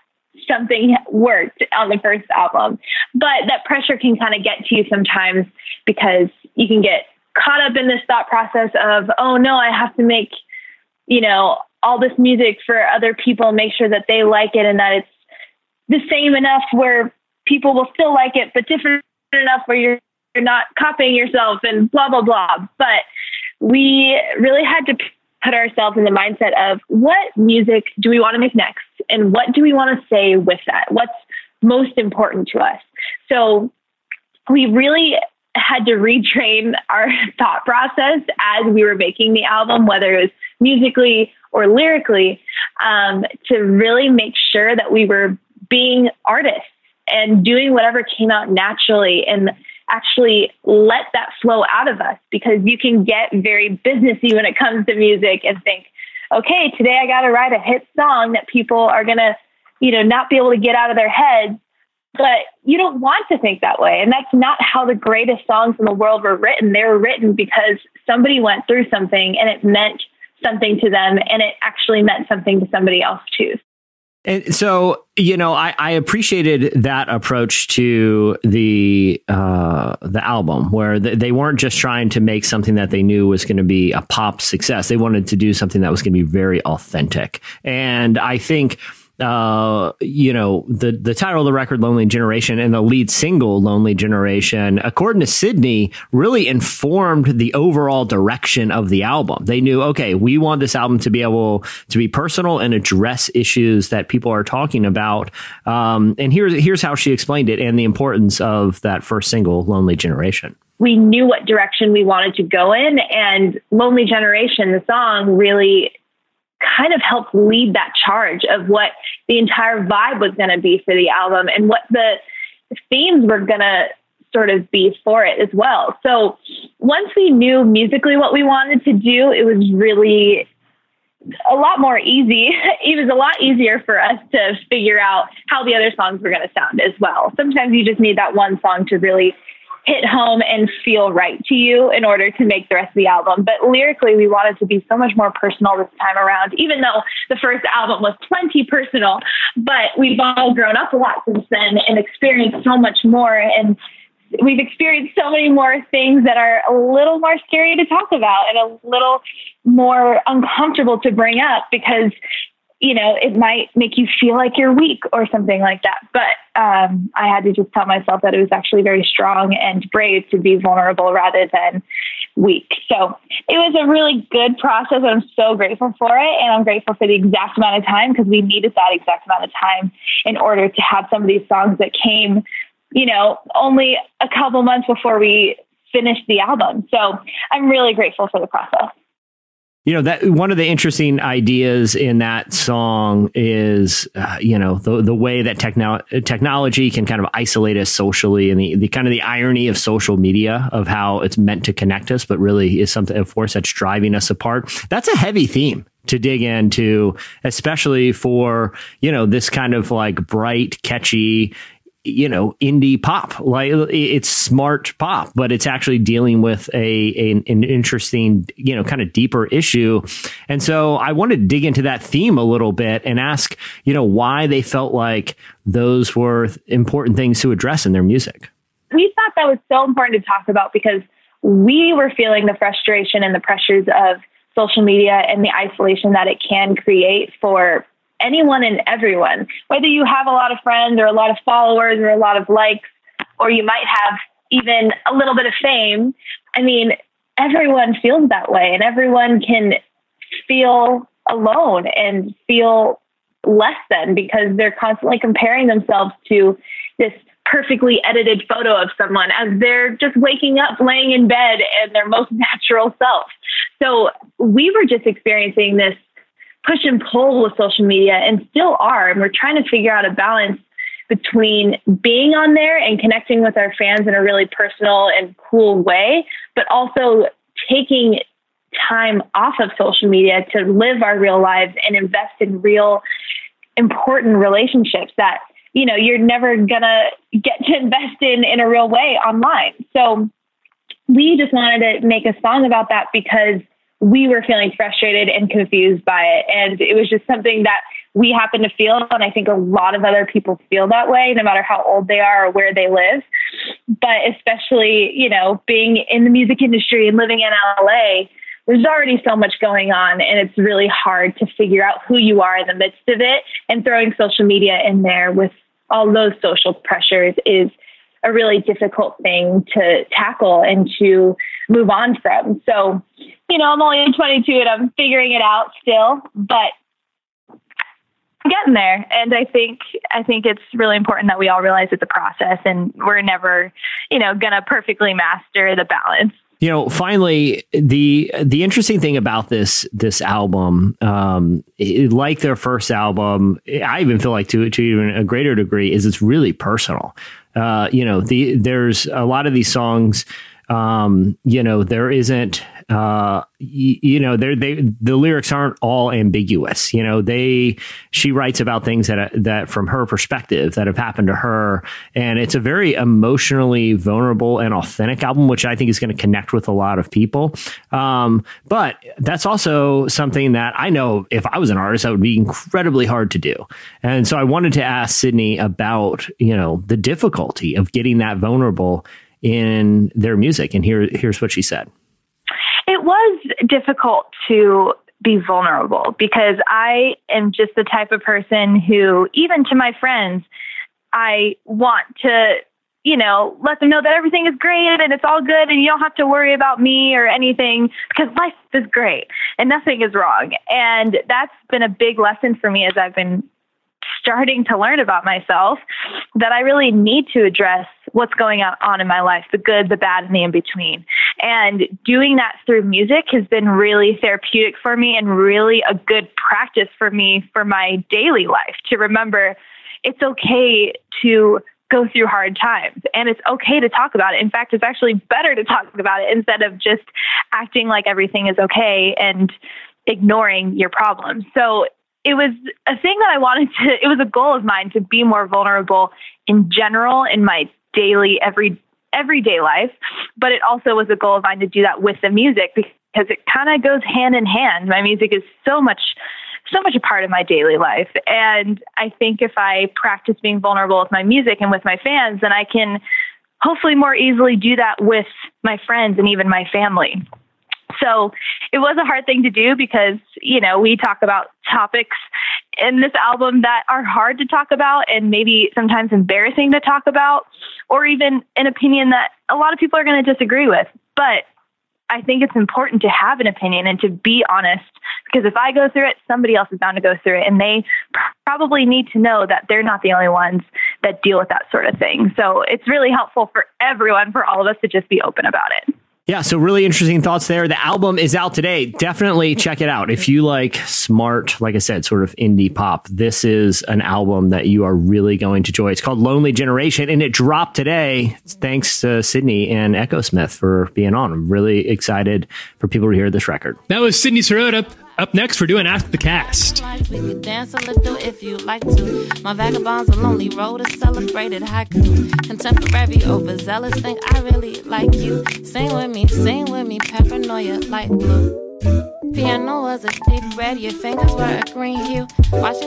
something worked on the first album. But that pressure can kind of get to you sometimes because you can get caught up in this thought process of, oh no, I have to make, you know, all this music for other people, make sure that they like it and that it's the same enough where people will still like it, but different enough where you're, you're not copying yourself and blah, blah, blah. But we really had to put ourselves in the mindset of what music do we want to make next and what do we want to say with that? What's most important to us? So we really had to retrain our thought process as we were making the album, whether it was musically or lyrically, um, to really make sure that we were being artists and doing whatever came out naturally and actually let that flow out of us because you can get very businessy when it comes to music and think, okay, today I got to write a hit song that people are going to, you know, not be able to get out of their heads. But you don't want to think that way. And that's not how the greatest songs in the world were written. They were written because somebody went through something and it meant something to them and it actually meant something to somebody else too. And so, you know, I, I appreciated that approach to the uh, the album, where they weren't just trying to make something that they knew was going to be a pop success. They wanted to do something that was going to be very authentic. And I think uh, you know, the the title of the record, "Lonely Generation," and the lead single, "Lonely Generation," according to Sydney, really informed the overall direction of the album. They knew, okay, we want this album to be able to be personal and address issues that people are talking about. Um, and here's here's how she explained it and the importance of that first single, "Lonely Generation." We knew what direction we wanted to go in, and "Lonely Generation," the song, really kind of helped lead that charge of what the entire vibe was going to be for the album and what the themes were going to sort of be for it as well. So once we knew musically what we wanted to do, it was really a lot more easy. It was a lot easier for us to figure out how the other songs were going to sound as well. Sometimes you just need that one song to really hit home and feel right to you in order to make the rest of the album. But lyrically, we wanted to be so much more personal this time around, even though the first album was plenty personal. But we've all grown up a lot since then and experienced so much more. And we've experienced so many more things that are a little more scary to talk about and a little more uncomfortable to bring up because you know, it might make you feel like you're weak or something like that. But um, I had to just tell myself that it was actually very strong and brave to be vulnerable rather than weak. So it was a really good process. And I'm so grateful for it. And I'm grateful for the exact amount of time because we needed that exact amount of time in order to have some of these songs that came, you know, only a couple months before we finished the album. So I'm really grateful for the process you know that one of the interesting ideas in that song is uh, you know the the way that techno- technology can kind of isolate us socially and the, the kind of the irony of social media of how it's meant to connect us but really is something a force that's driving us apart. That's a heavy theme to dig into especially for you know this kind of like bright catchy you know indie pop. Like it's smart pop but it's actually dealing with a, a, an interesting you know kind of deeper issue. And so i wanted to dig into that theme a little bit and ask you know why they felt like those were important things to address in their music. We thought that was so important to talk about because we were feeling the frustration and the pressures of social media and the isolation that it can create for anyone and everyone. Whether you have a lot of friends or a lot of followers or a lot of likes, or you might have even a little bit of fame. I mean, everyone feels that way, and everyone can feel alone and feel less than because they're constantly comparing themselves to this perfectly edited photo of someone as they're just waking up, laying in bed, and their most natural self. So we were just experiencing this push and pull with social media and still are. And we're trying to figure out a balance between being on there and connecting with our fans in a really personal and cool way, but also taking time off of social media to live our real lives and invest in real important relationships that you know you're never gonna get to invest in in a real way online so we just wanted to make a song about that because we were feeling frustrated and confused by it. And it was just something that we happen to feel and i think a lot of other people feel that way no matter how old they are or where they live. But especially you know being in the music industry and living in la there's already so much going on and it's really hard to figure out who you are in the midst of it. And throwing social media in there with all those social pressures is a really difficult thing to tackle and to move on from. So, you know, I'm only 22 and I'm figuring it out still, but I'm getting there. And I think I think it's really important that we all realize it's a process and we're never, you know, gonna perfectly master the balance. You know, finally, the the interesting thing about this this album, um, it, like their first album, I even feel like to to even a greater degree, is it's really personal. Uh, you know, the there's a lot of these songs. Um, you know, there isn't uh, you, you know, they they the lyrics aren't all ambiguous. You know, they she writes about things that that from her perspective that have happened to her, and it's a very emotionally vulnerable and authentic album, which I think is going to connect with a lot of people. Um, but that's also something that I know if I was an artist, that would be incredibly hard to do. And so I wanted to ask Sydney about you know the difficulty of getting that vulnerable in their music, and here here's what she said. It was difficult to be vulnerable because I am just the type of person who, even to my friends, I want to, you know, let them know that everything is great and it's all good and you don't have to worry about me or anything because life is great and nothing is wrong. And that's been a big lesson for me as I've been starting to learn about myself that I really need to address what's going on in my life, the good, the bad, and the in between. And doing that through music has been really therapeutic for me and really a good practice for me for my daily life to remember it's okay to go through hard times and it's okay to talk about it. In fact, it's actually better to talk about it instead of just acting like everything is okay and ignoring your problems. So it was a thing that I wanted to, it was a goal of mine to be more vulnerable in general in my daily, every, everyday life. But it also was a goal of mine to do that with the music because it kind of goes hand in hand. My music is so much, so much a part of my daily life. And I think if I practice being vulnerable with my music and with my fans, then I can hopefully more easily do that with my friends and even my family. So it was a hard thing to do because, you know, we talk about topics in this album that are hard to talk about and maybe sometimes embarrassing to talk about, or even an opinion that a lot of people are going to disagree with. But I think it's important to have an opinion and to be honest because if I go through it, somebody else is bound to go through it. And they probably need to know that they're not the only ones that deal with that sort of thing. So it's really helpful for everyone, for all of us to just be open about it. Yeah, so really interesting thoughts there. The album is out today. Definitely check it out. If you like smart, like I said, sort of indie pop, this is an album that you are really going to enjoy. It's called Lonely Generation and it dropped today. Thanks to Sydney and Echosmith for being on. I'm really excited for people to hear this record. That was Sydney Sierota. Up next, we're doing Ask the Cast. We could dance a little if you like to. My vagabonds a lonely road, celebrated haiku. Contemporary, overzealous, think I really like you. Sing with me, sing with me, paranoia, light blue. Piano was a deep red, your fingers were a green hue.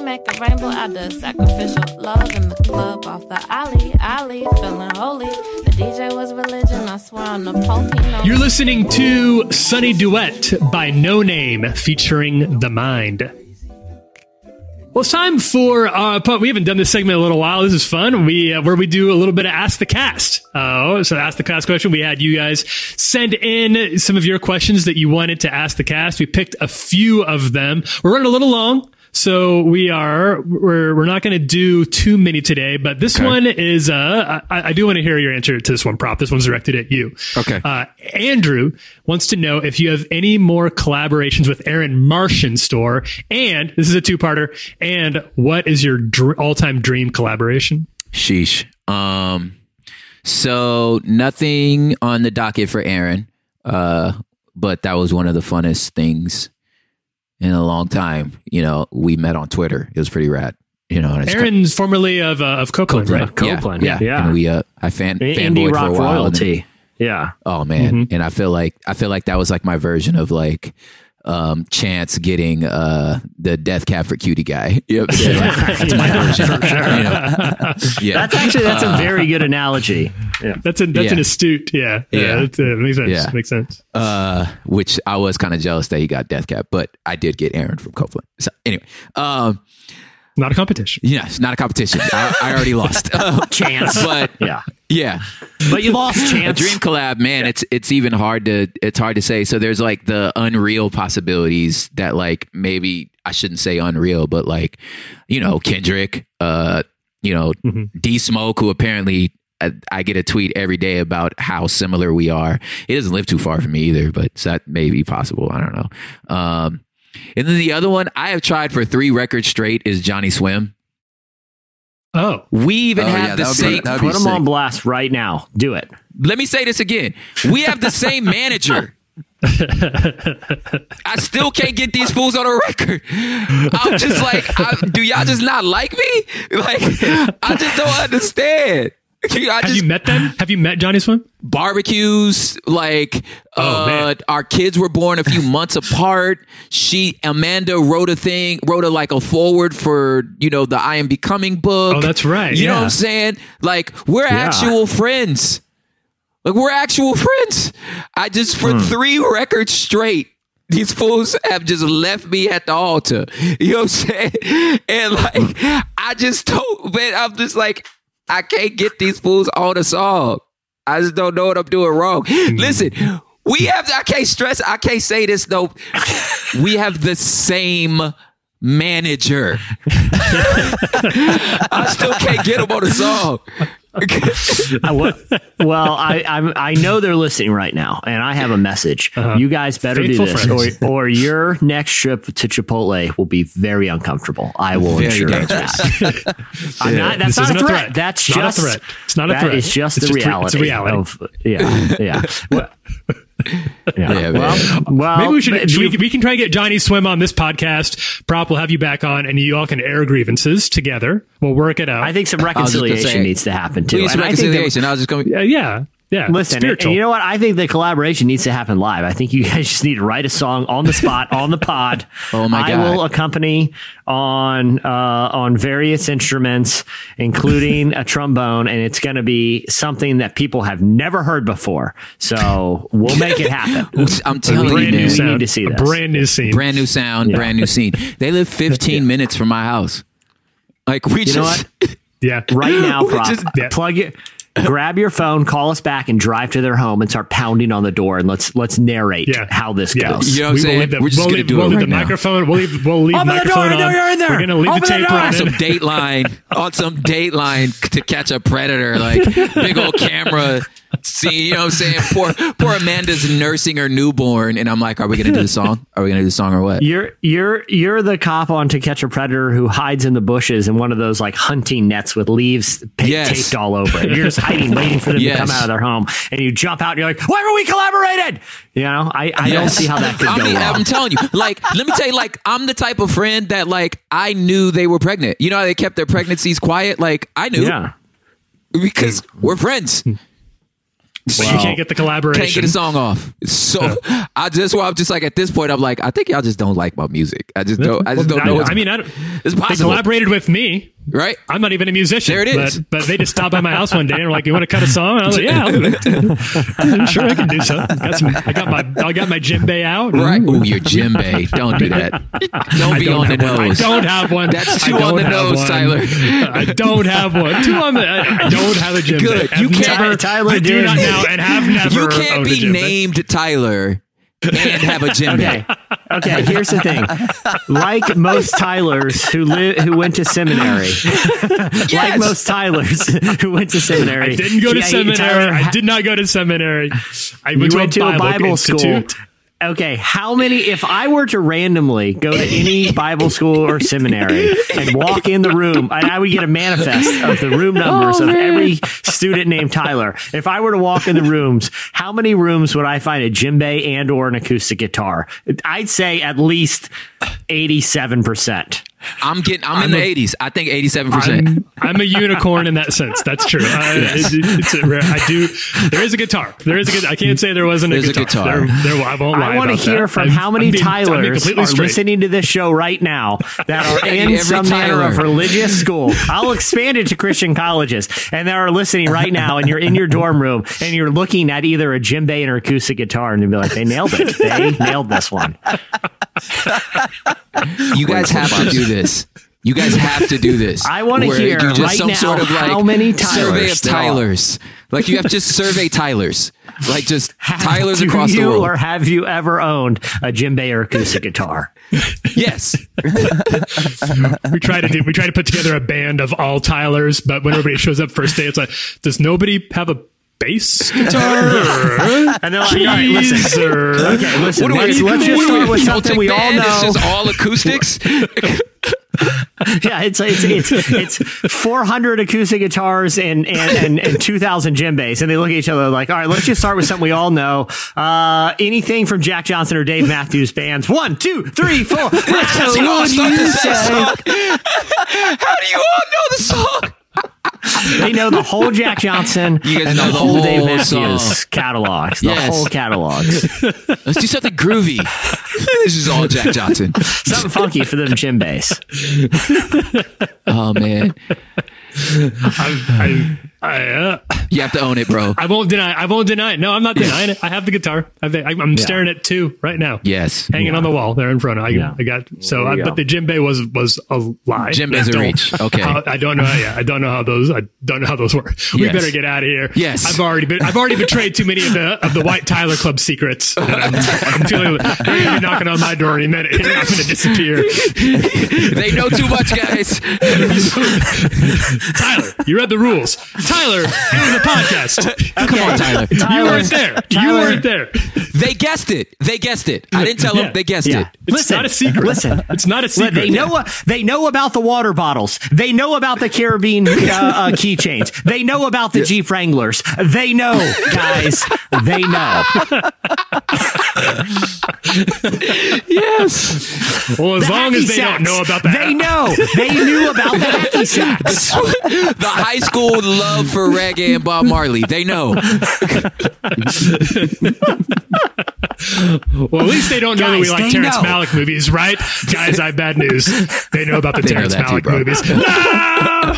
Make a rainbow out of sacrificial love in the club off the alley, alley, feeling holy. The DJ was religion, I swear on the. You're listening to Sunny Duet by Noname featuring The Mind. Well, it's time for uh, we haven't done this segment in a little while. This is fun. We uh, where we do a little bit of ask the cast. Oh, so ask the cast question. We had you guys send in some of your questions that you wanted to ask the cast. We picked a few of them. We're running a little long. So we are we're we're not going to do too many today, but this one is uh I, I do want to hear your answer to this one. Prop. This one's directed at you. Okay. Uh, Andrew wants to know if you have any more collaborations with Aaron Martian store, and this is a two-parter. And what is your dr- all-time dream collaboration? Sheesh. Um, so nothing on the docket for Aaron. Uh, but that was one of the funnest things in a long time. You know, we met on Twitter. It was pretty rad. You know, and it's Aaron's formerly of uh, of Copeland, right? Copeland, yeah, yeah. And we, uh, I fan fanboyed rock for a while. and then- royalty. Yeah. Oh man, Mm-hmm. and I feel like I feel like that was like my version of like um Chance getting uh the death cab for cutie guy. You know what I'm saying? Like, that's my version. You know? Yeah. That's actually that's a very good analogy. Yeah. That's a that's Yeah. an astute. Yeah, yeah, Yeah. That's, uh, makes sense. Yeah. Makes sense. uh which I was kind of jealous that he got death cab, but I did get Aaron from Copeland. So anyway, um Not a competition. Yes, not a competition. I, I already lost. Uh, Chance. but Yeah. yeah. But you lost a chance. dream collab man it's it's even hard to it's hard to say so there's like the unreal possibilities that like maybe i shouldn't say unreal but like you know kendrick uh you know d smoke who apparently I, I get a tweet every day about how similar we are it doesn't live too far from me either but that may be possible i don't know um and then the other one i have tried for three records straight is Johnnyswim Oh, we even Oh, have yeah, the that would be- same be Put them on blast right now. Do it. let me say this again. We have the same manager. I still can't get these fools on a record. I'm just like, I, do y'all just not like me? Like, I just don't understand. Have just you met them? Have you met Johnnyswim? barbecues like Oh, uh our kids were born a few months apart she amanda wrote a thing wrote a like a forward for you know the i am becoming book Oh, that's right, you know what i'm saying like we're actual friends like we're actual friends i just for Hmm. three records straight these fools have just left me at the altar. You know what I'm saying? And like, I just don't, man, I'm just like, I can't get these fools on a song. I just don't know what I'm doing wrong. Hmm. Listen, we have, I can't stress, I can't say this though. We have the same manager. I still can't get him on a song. I well, I I'm, I know they're listening right now, and I have a message. Uh-huh. You guys better Faithful do this, or or your next trip to Chipotle will be very uncomfortable. I will Very ensure of dangerous. that. I'm not, that's not a isn't threat. That's It's not a just threat. It's not a threat. is just It's the just re- reality. it's reality. Of, yeah, yeah. Well, yeah. Yeah, well, well, Maybe we should. but should we, we can try and get Johnnyswim on this podcast. Prop, we'll have you back on, and you all can air grievances together. We'll work it out. I think some reconciliation say- needs to happen too. Please And I think that- reconciliation. I was just going to Uh, yeah, yeah. Listen, and, and you know what? I think the collaboration needs to happen live. I think you guys just need to write a song on the spot on the pod. Oh my I God. I will accompany on uh, on various instruments, including a trombone, and it's going to be something that people have never heard before. So we'll make it happen. I'm a telling you, brand new man. we need to see a this. brand new scene. brand new sound, brand new scene. They live 15 minutes from my house. Like we You just know what? yeah, Right now, We prop, just- yeah. plug it. Grab your phone, call us back, and drive to their home and start pounding on the door, and let's let's narrate Yeah. how this Yeah. goes. You know what I'm we will leave the, We're just we'll gonna leave, do we'll it leave right the now. microphone. We'll leave. We'll leave Open the door, microphone I know on. you're in there. We're gonna leave Open the the tape door. on some running. Dateline, on some Dateline to catch a predator, like big old camera. See, you know what I'm saying? Poor, poor Amanda's nursing her newborn, and I'm like, are we gonna do the song? Are we gonna do the song or what? You're you're you're the cop on To Catch a Predator who hides in the bushes in one of those like hunting nets with leaves pa- Yes. taped all over it. You're just hiding, waiting for them Yes. to come out of their home, and you jump out. and You're like, "Why were we collaborated?" You know, I, I don't see how that could I go mean, wrong. I'm telling you, like, let me tell you, like, I'm the type of friend that, like, I knew they were pregnant. You know how they kept their pregnancies quiet? Like, I knew yeah, because we're friends. But you can't get the collaboration. Can't get a song off. So I just, well, I'm just like at this point, I'm like, I think y'all just don't like my music. I just don't. I just Well, don't know. I mean, I don't, it's they collaborated with me. Right? I'm not even a musician. There it is. But, but they just stopped by my house one day and were like, "You want to cut a song?" And I was like, "Yeah, I'll do it. sure, I can do so." Got some, I got my I got my djembe out. Right. Ooh, your djembe. Don't do that. Don't I be don't on the have one. nose. I don't have one. That's two on the nose, one. Tyler. I don't have one. Two on the. I I don't have a djembe. Good. I've You can't- never, Tyler I do not now and have never. You can't owned be djembe. named Tyler and have a gym. Okay. Okay, here's the thing. Like most Tylers who live who went to seminary, like most Tylers who went to seminary, I didn't go to yeah, seminary. Tyler, I did not go to seminary. I You went, went to, a Bible, school. Okay, how many? If I were to randomly go to any Bible school or seminary and walk in the room, and I would get a manifest of the room oh, numbers of every student named Tyler. If I were to walk in the rooms, how many rooms would I find a djembe and or an acoustic guitar? I'd say at least eighty-seven percent. I'm getting. I'm, in the 80s. I think 87. percent I'm, I'm a unicorn in that sense. That's true. Uh, I, it- it's a rare, I do. There is a guitar. There is a good. I can't say there wasn't There's a a guitar. guitar. There, there, I won't lie I want to hear that. from I'm- how many being- Tylers are straight. listening to this show right now that are in Every some manner of religious school. I'll expand it to Christian colleges, and that are listening right now, and you're in your dorm room, and you're looking at either a djembe or acoustic guitar, and you'll be like, "They nailed it! They nailed this one." You guys have to do this. You guys have to do this. I wanna hear you right now how many survey Tylers of. Tylers. Like you have to just survey Tylers. Like just Tylers Do across the you world. or have you ever owned a Jim or acoustic guitar? yes. we try to do. We try to put together a band of all Tylers, but when everybody shows up first day, it's like, does nobody have a bass guitar? And they're like, "All right, listen." Okay, listen. What are we- Let's, let's just start with something we all know. It's just all acoustics. Yeah, it's it's it's it's 400 acoustic guitars and and and, and 2,000 djembes, and they look at each other like, all right, let's just start with something we all know. Uh, anything from Jack Johnson or Dave Matthews Bands. One, two, three, four. How do you all start the song? How do you all know the song? They know the whole Jack Johnson You guys and know the the whole Dave Matthews song. catalogs. The Yes. whole catalogs. Let's do something groovy. this is all Jack Johnson. Something funky for them bass. Oh man, I, I, uh, you have to own it, bro. I won't deny. I won't deny it. No, I'm not denying it. I have the guitar. I've, I'm I'm staring at two right now. Yes. hanging on the wall there in front. I, Yeah. I got so. I, you but go. the djembe was was a lie. Djembe's I a don't- reach. Okay. how- I don't know. How, yeah, I don't know how those. I don't know how those work. We Yes. better get out of here. Yes. I've already been. I've already betrayed too many of the of the White Tyler Club secrets. I'm, I'm feeling they're gonna be knocking on my door any minute. You're not gonna disappear. They know too much, guys. Tyler, you read the rules. Tyler, enter the podcast. Come on, Tyler. You weren't there. You weren't there. They guessed it. They guessed it. I didn't tell Yeah. them. They guessed Yeah. it. It's Listen, not a secret. listen. it's not a secret. They know they know about the water bottles. They know about the Caribbean uh, uh, keychains. They know about the Jeep Wranglers. They know, guys. They know. Yes. Well, as The long as hacky they don't know about that, They know. They knew about the hacky sacks. the high school love for reggae and Bob Marley. They know. Well, at least they don't know that we like they Terrence know. Malick movies, right? Guys, I have bad news. They know about the They know Terrence that too, Malick movies. No!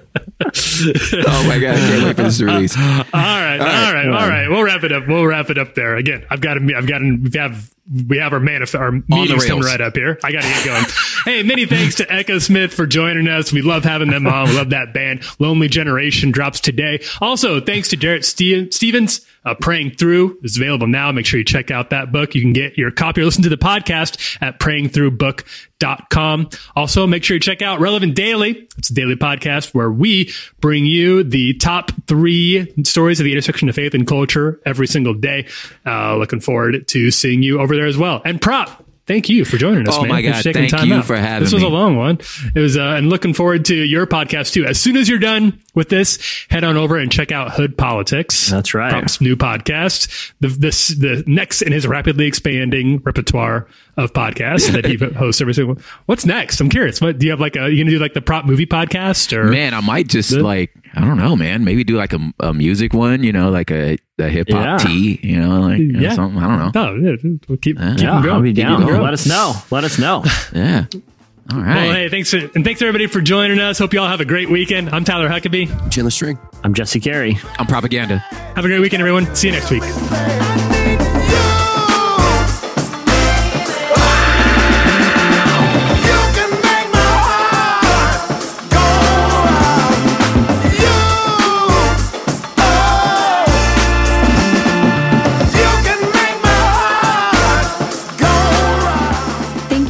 Oh my god, I can't wait for this to release. All right, all right, all right. We'll wrap it up. We'll wrap it up there. Again, I've got to. I've got to. We have. We have our manif- our meetings coming right up here. I got to get going. hey, many thanks to Echosmith for joining us. We love having them on. We love that band. Lonely Generation drops today. Also, thanks to Jarrett Ste- Stevens. Uh, Praying Through is available now. Make sure you check out that book. You can get your copy or listen to the podcast at prayingthroughbook.com. Also, make sure you check out Relevant Daily. It's a daily podcast where we bring you the top three stories of the intersection of faith and culture every single day. Uh, looking forward to seeing you over there as well. And Prop. Thank you for joining us, Oh man. my God, taking thank time you out. for having This was me. a long one. It was, uh, and looking forward to your podcast too. As soon as you're done with this, head on over and check out Hood Politics. That's right. Prop's new podcast. The this the next in his rapidly expanding repertoire of podcasts that he hosts every single. What's next? I'm curious. What do you have like a? You gonna do like the prop movie podcast or? Man, I might just like I don't know, man. Maybe do like a, a music one, you know, like a, a hip hop Yeah. tee, you know, like you know, Yeah. something. I don't know. Oh, yeah, we'll keep, keep Yeah, going. I'll be Keep down. going. Let us know. Let us know. Yeah, All right. Well, hey, thanks and thanks everybody for joining us. Hope you all have a great weekend. I'm Tyler Huckabee. Chandler Strang. I'm Jesse Carey. I'm propaganda. Have a great weekend, everyone. See you next week.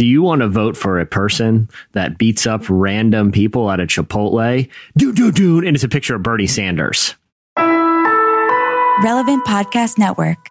Do you want to vote for a person that beats up random people at a Chipotle? Dude, dude, dude. And it's a picture of Bernie Sanders. Relevant Podcast Network.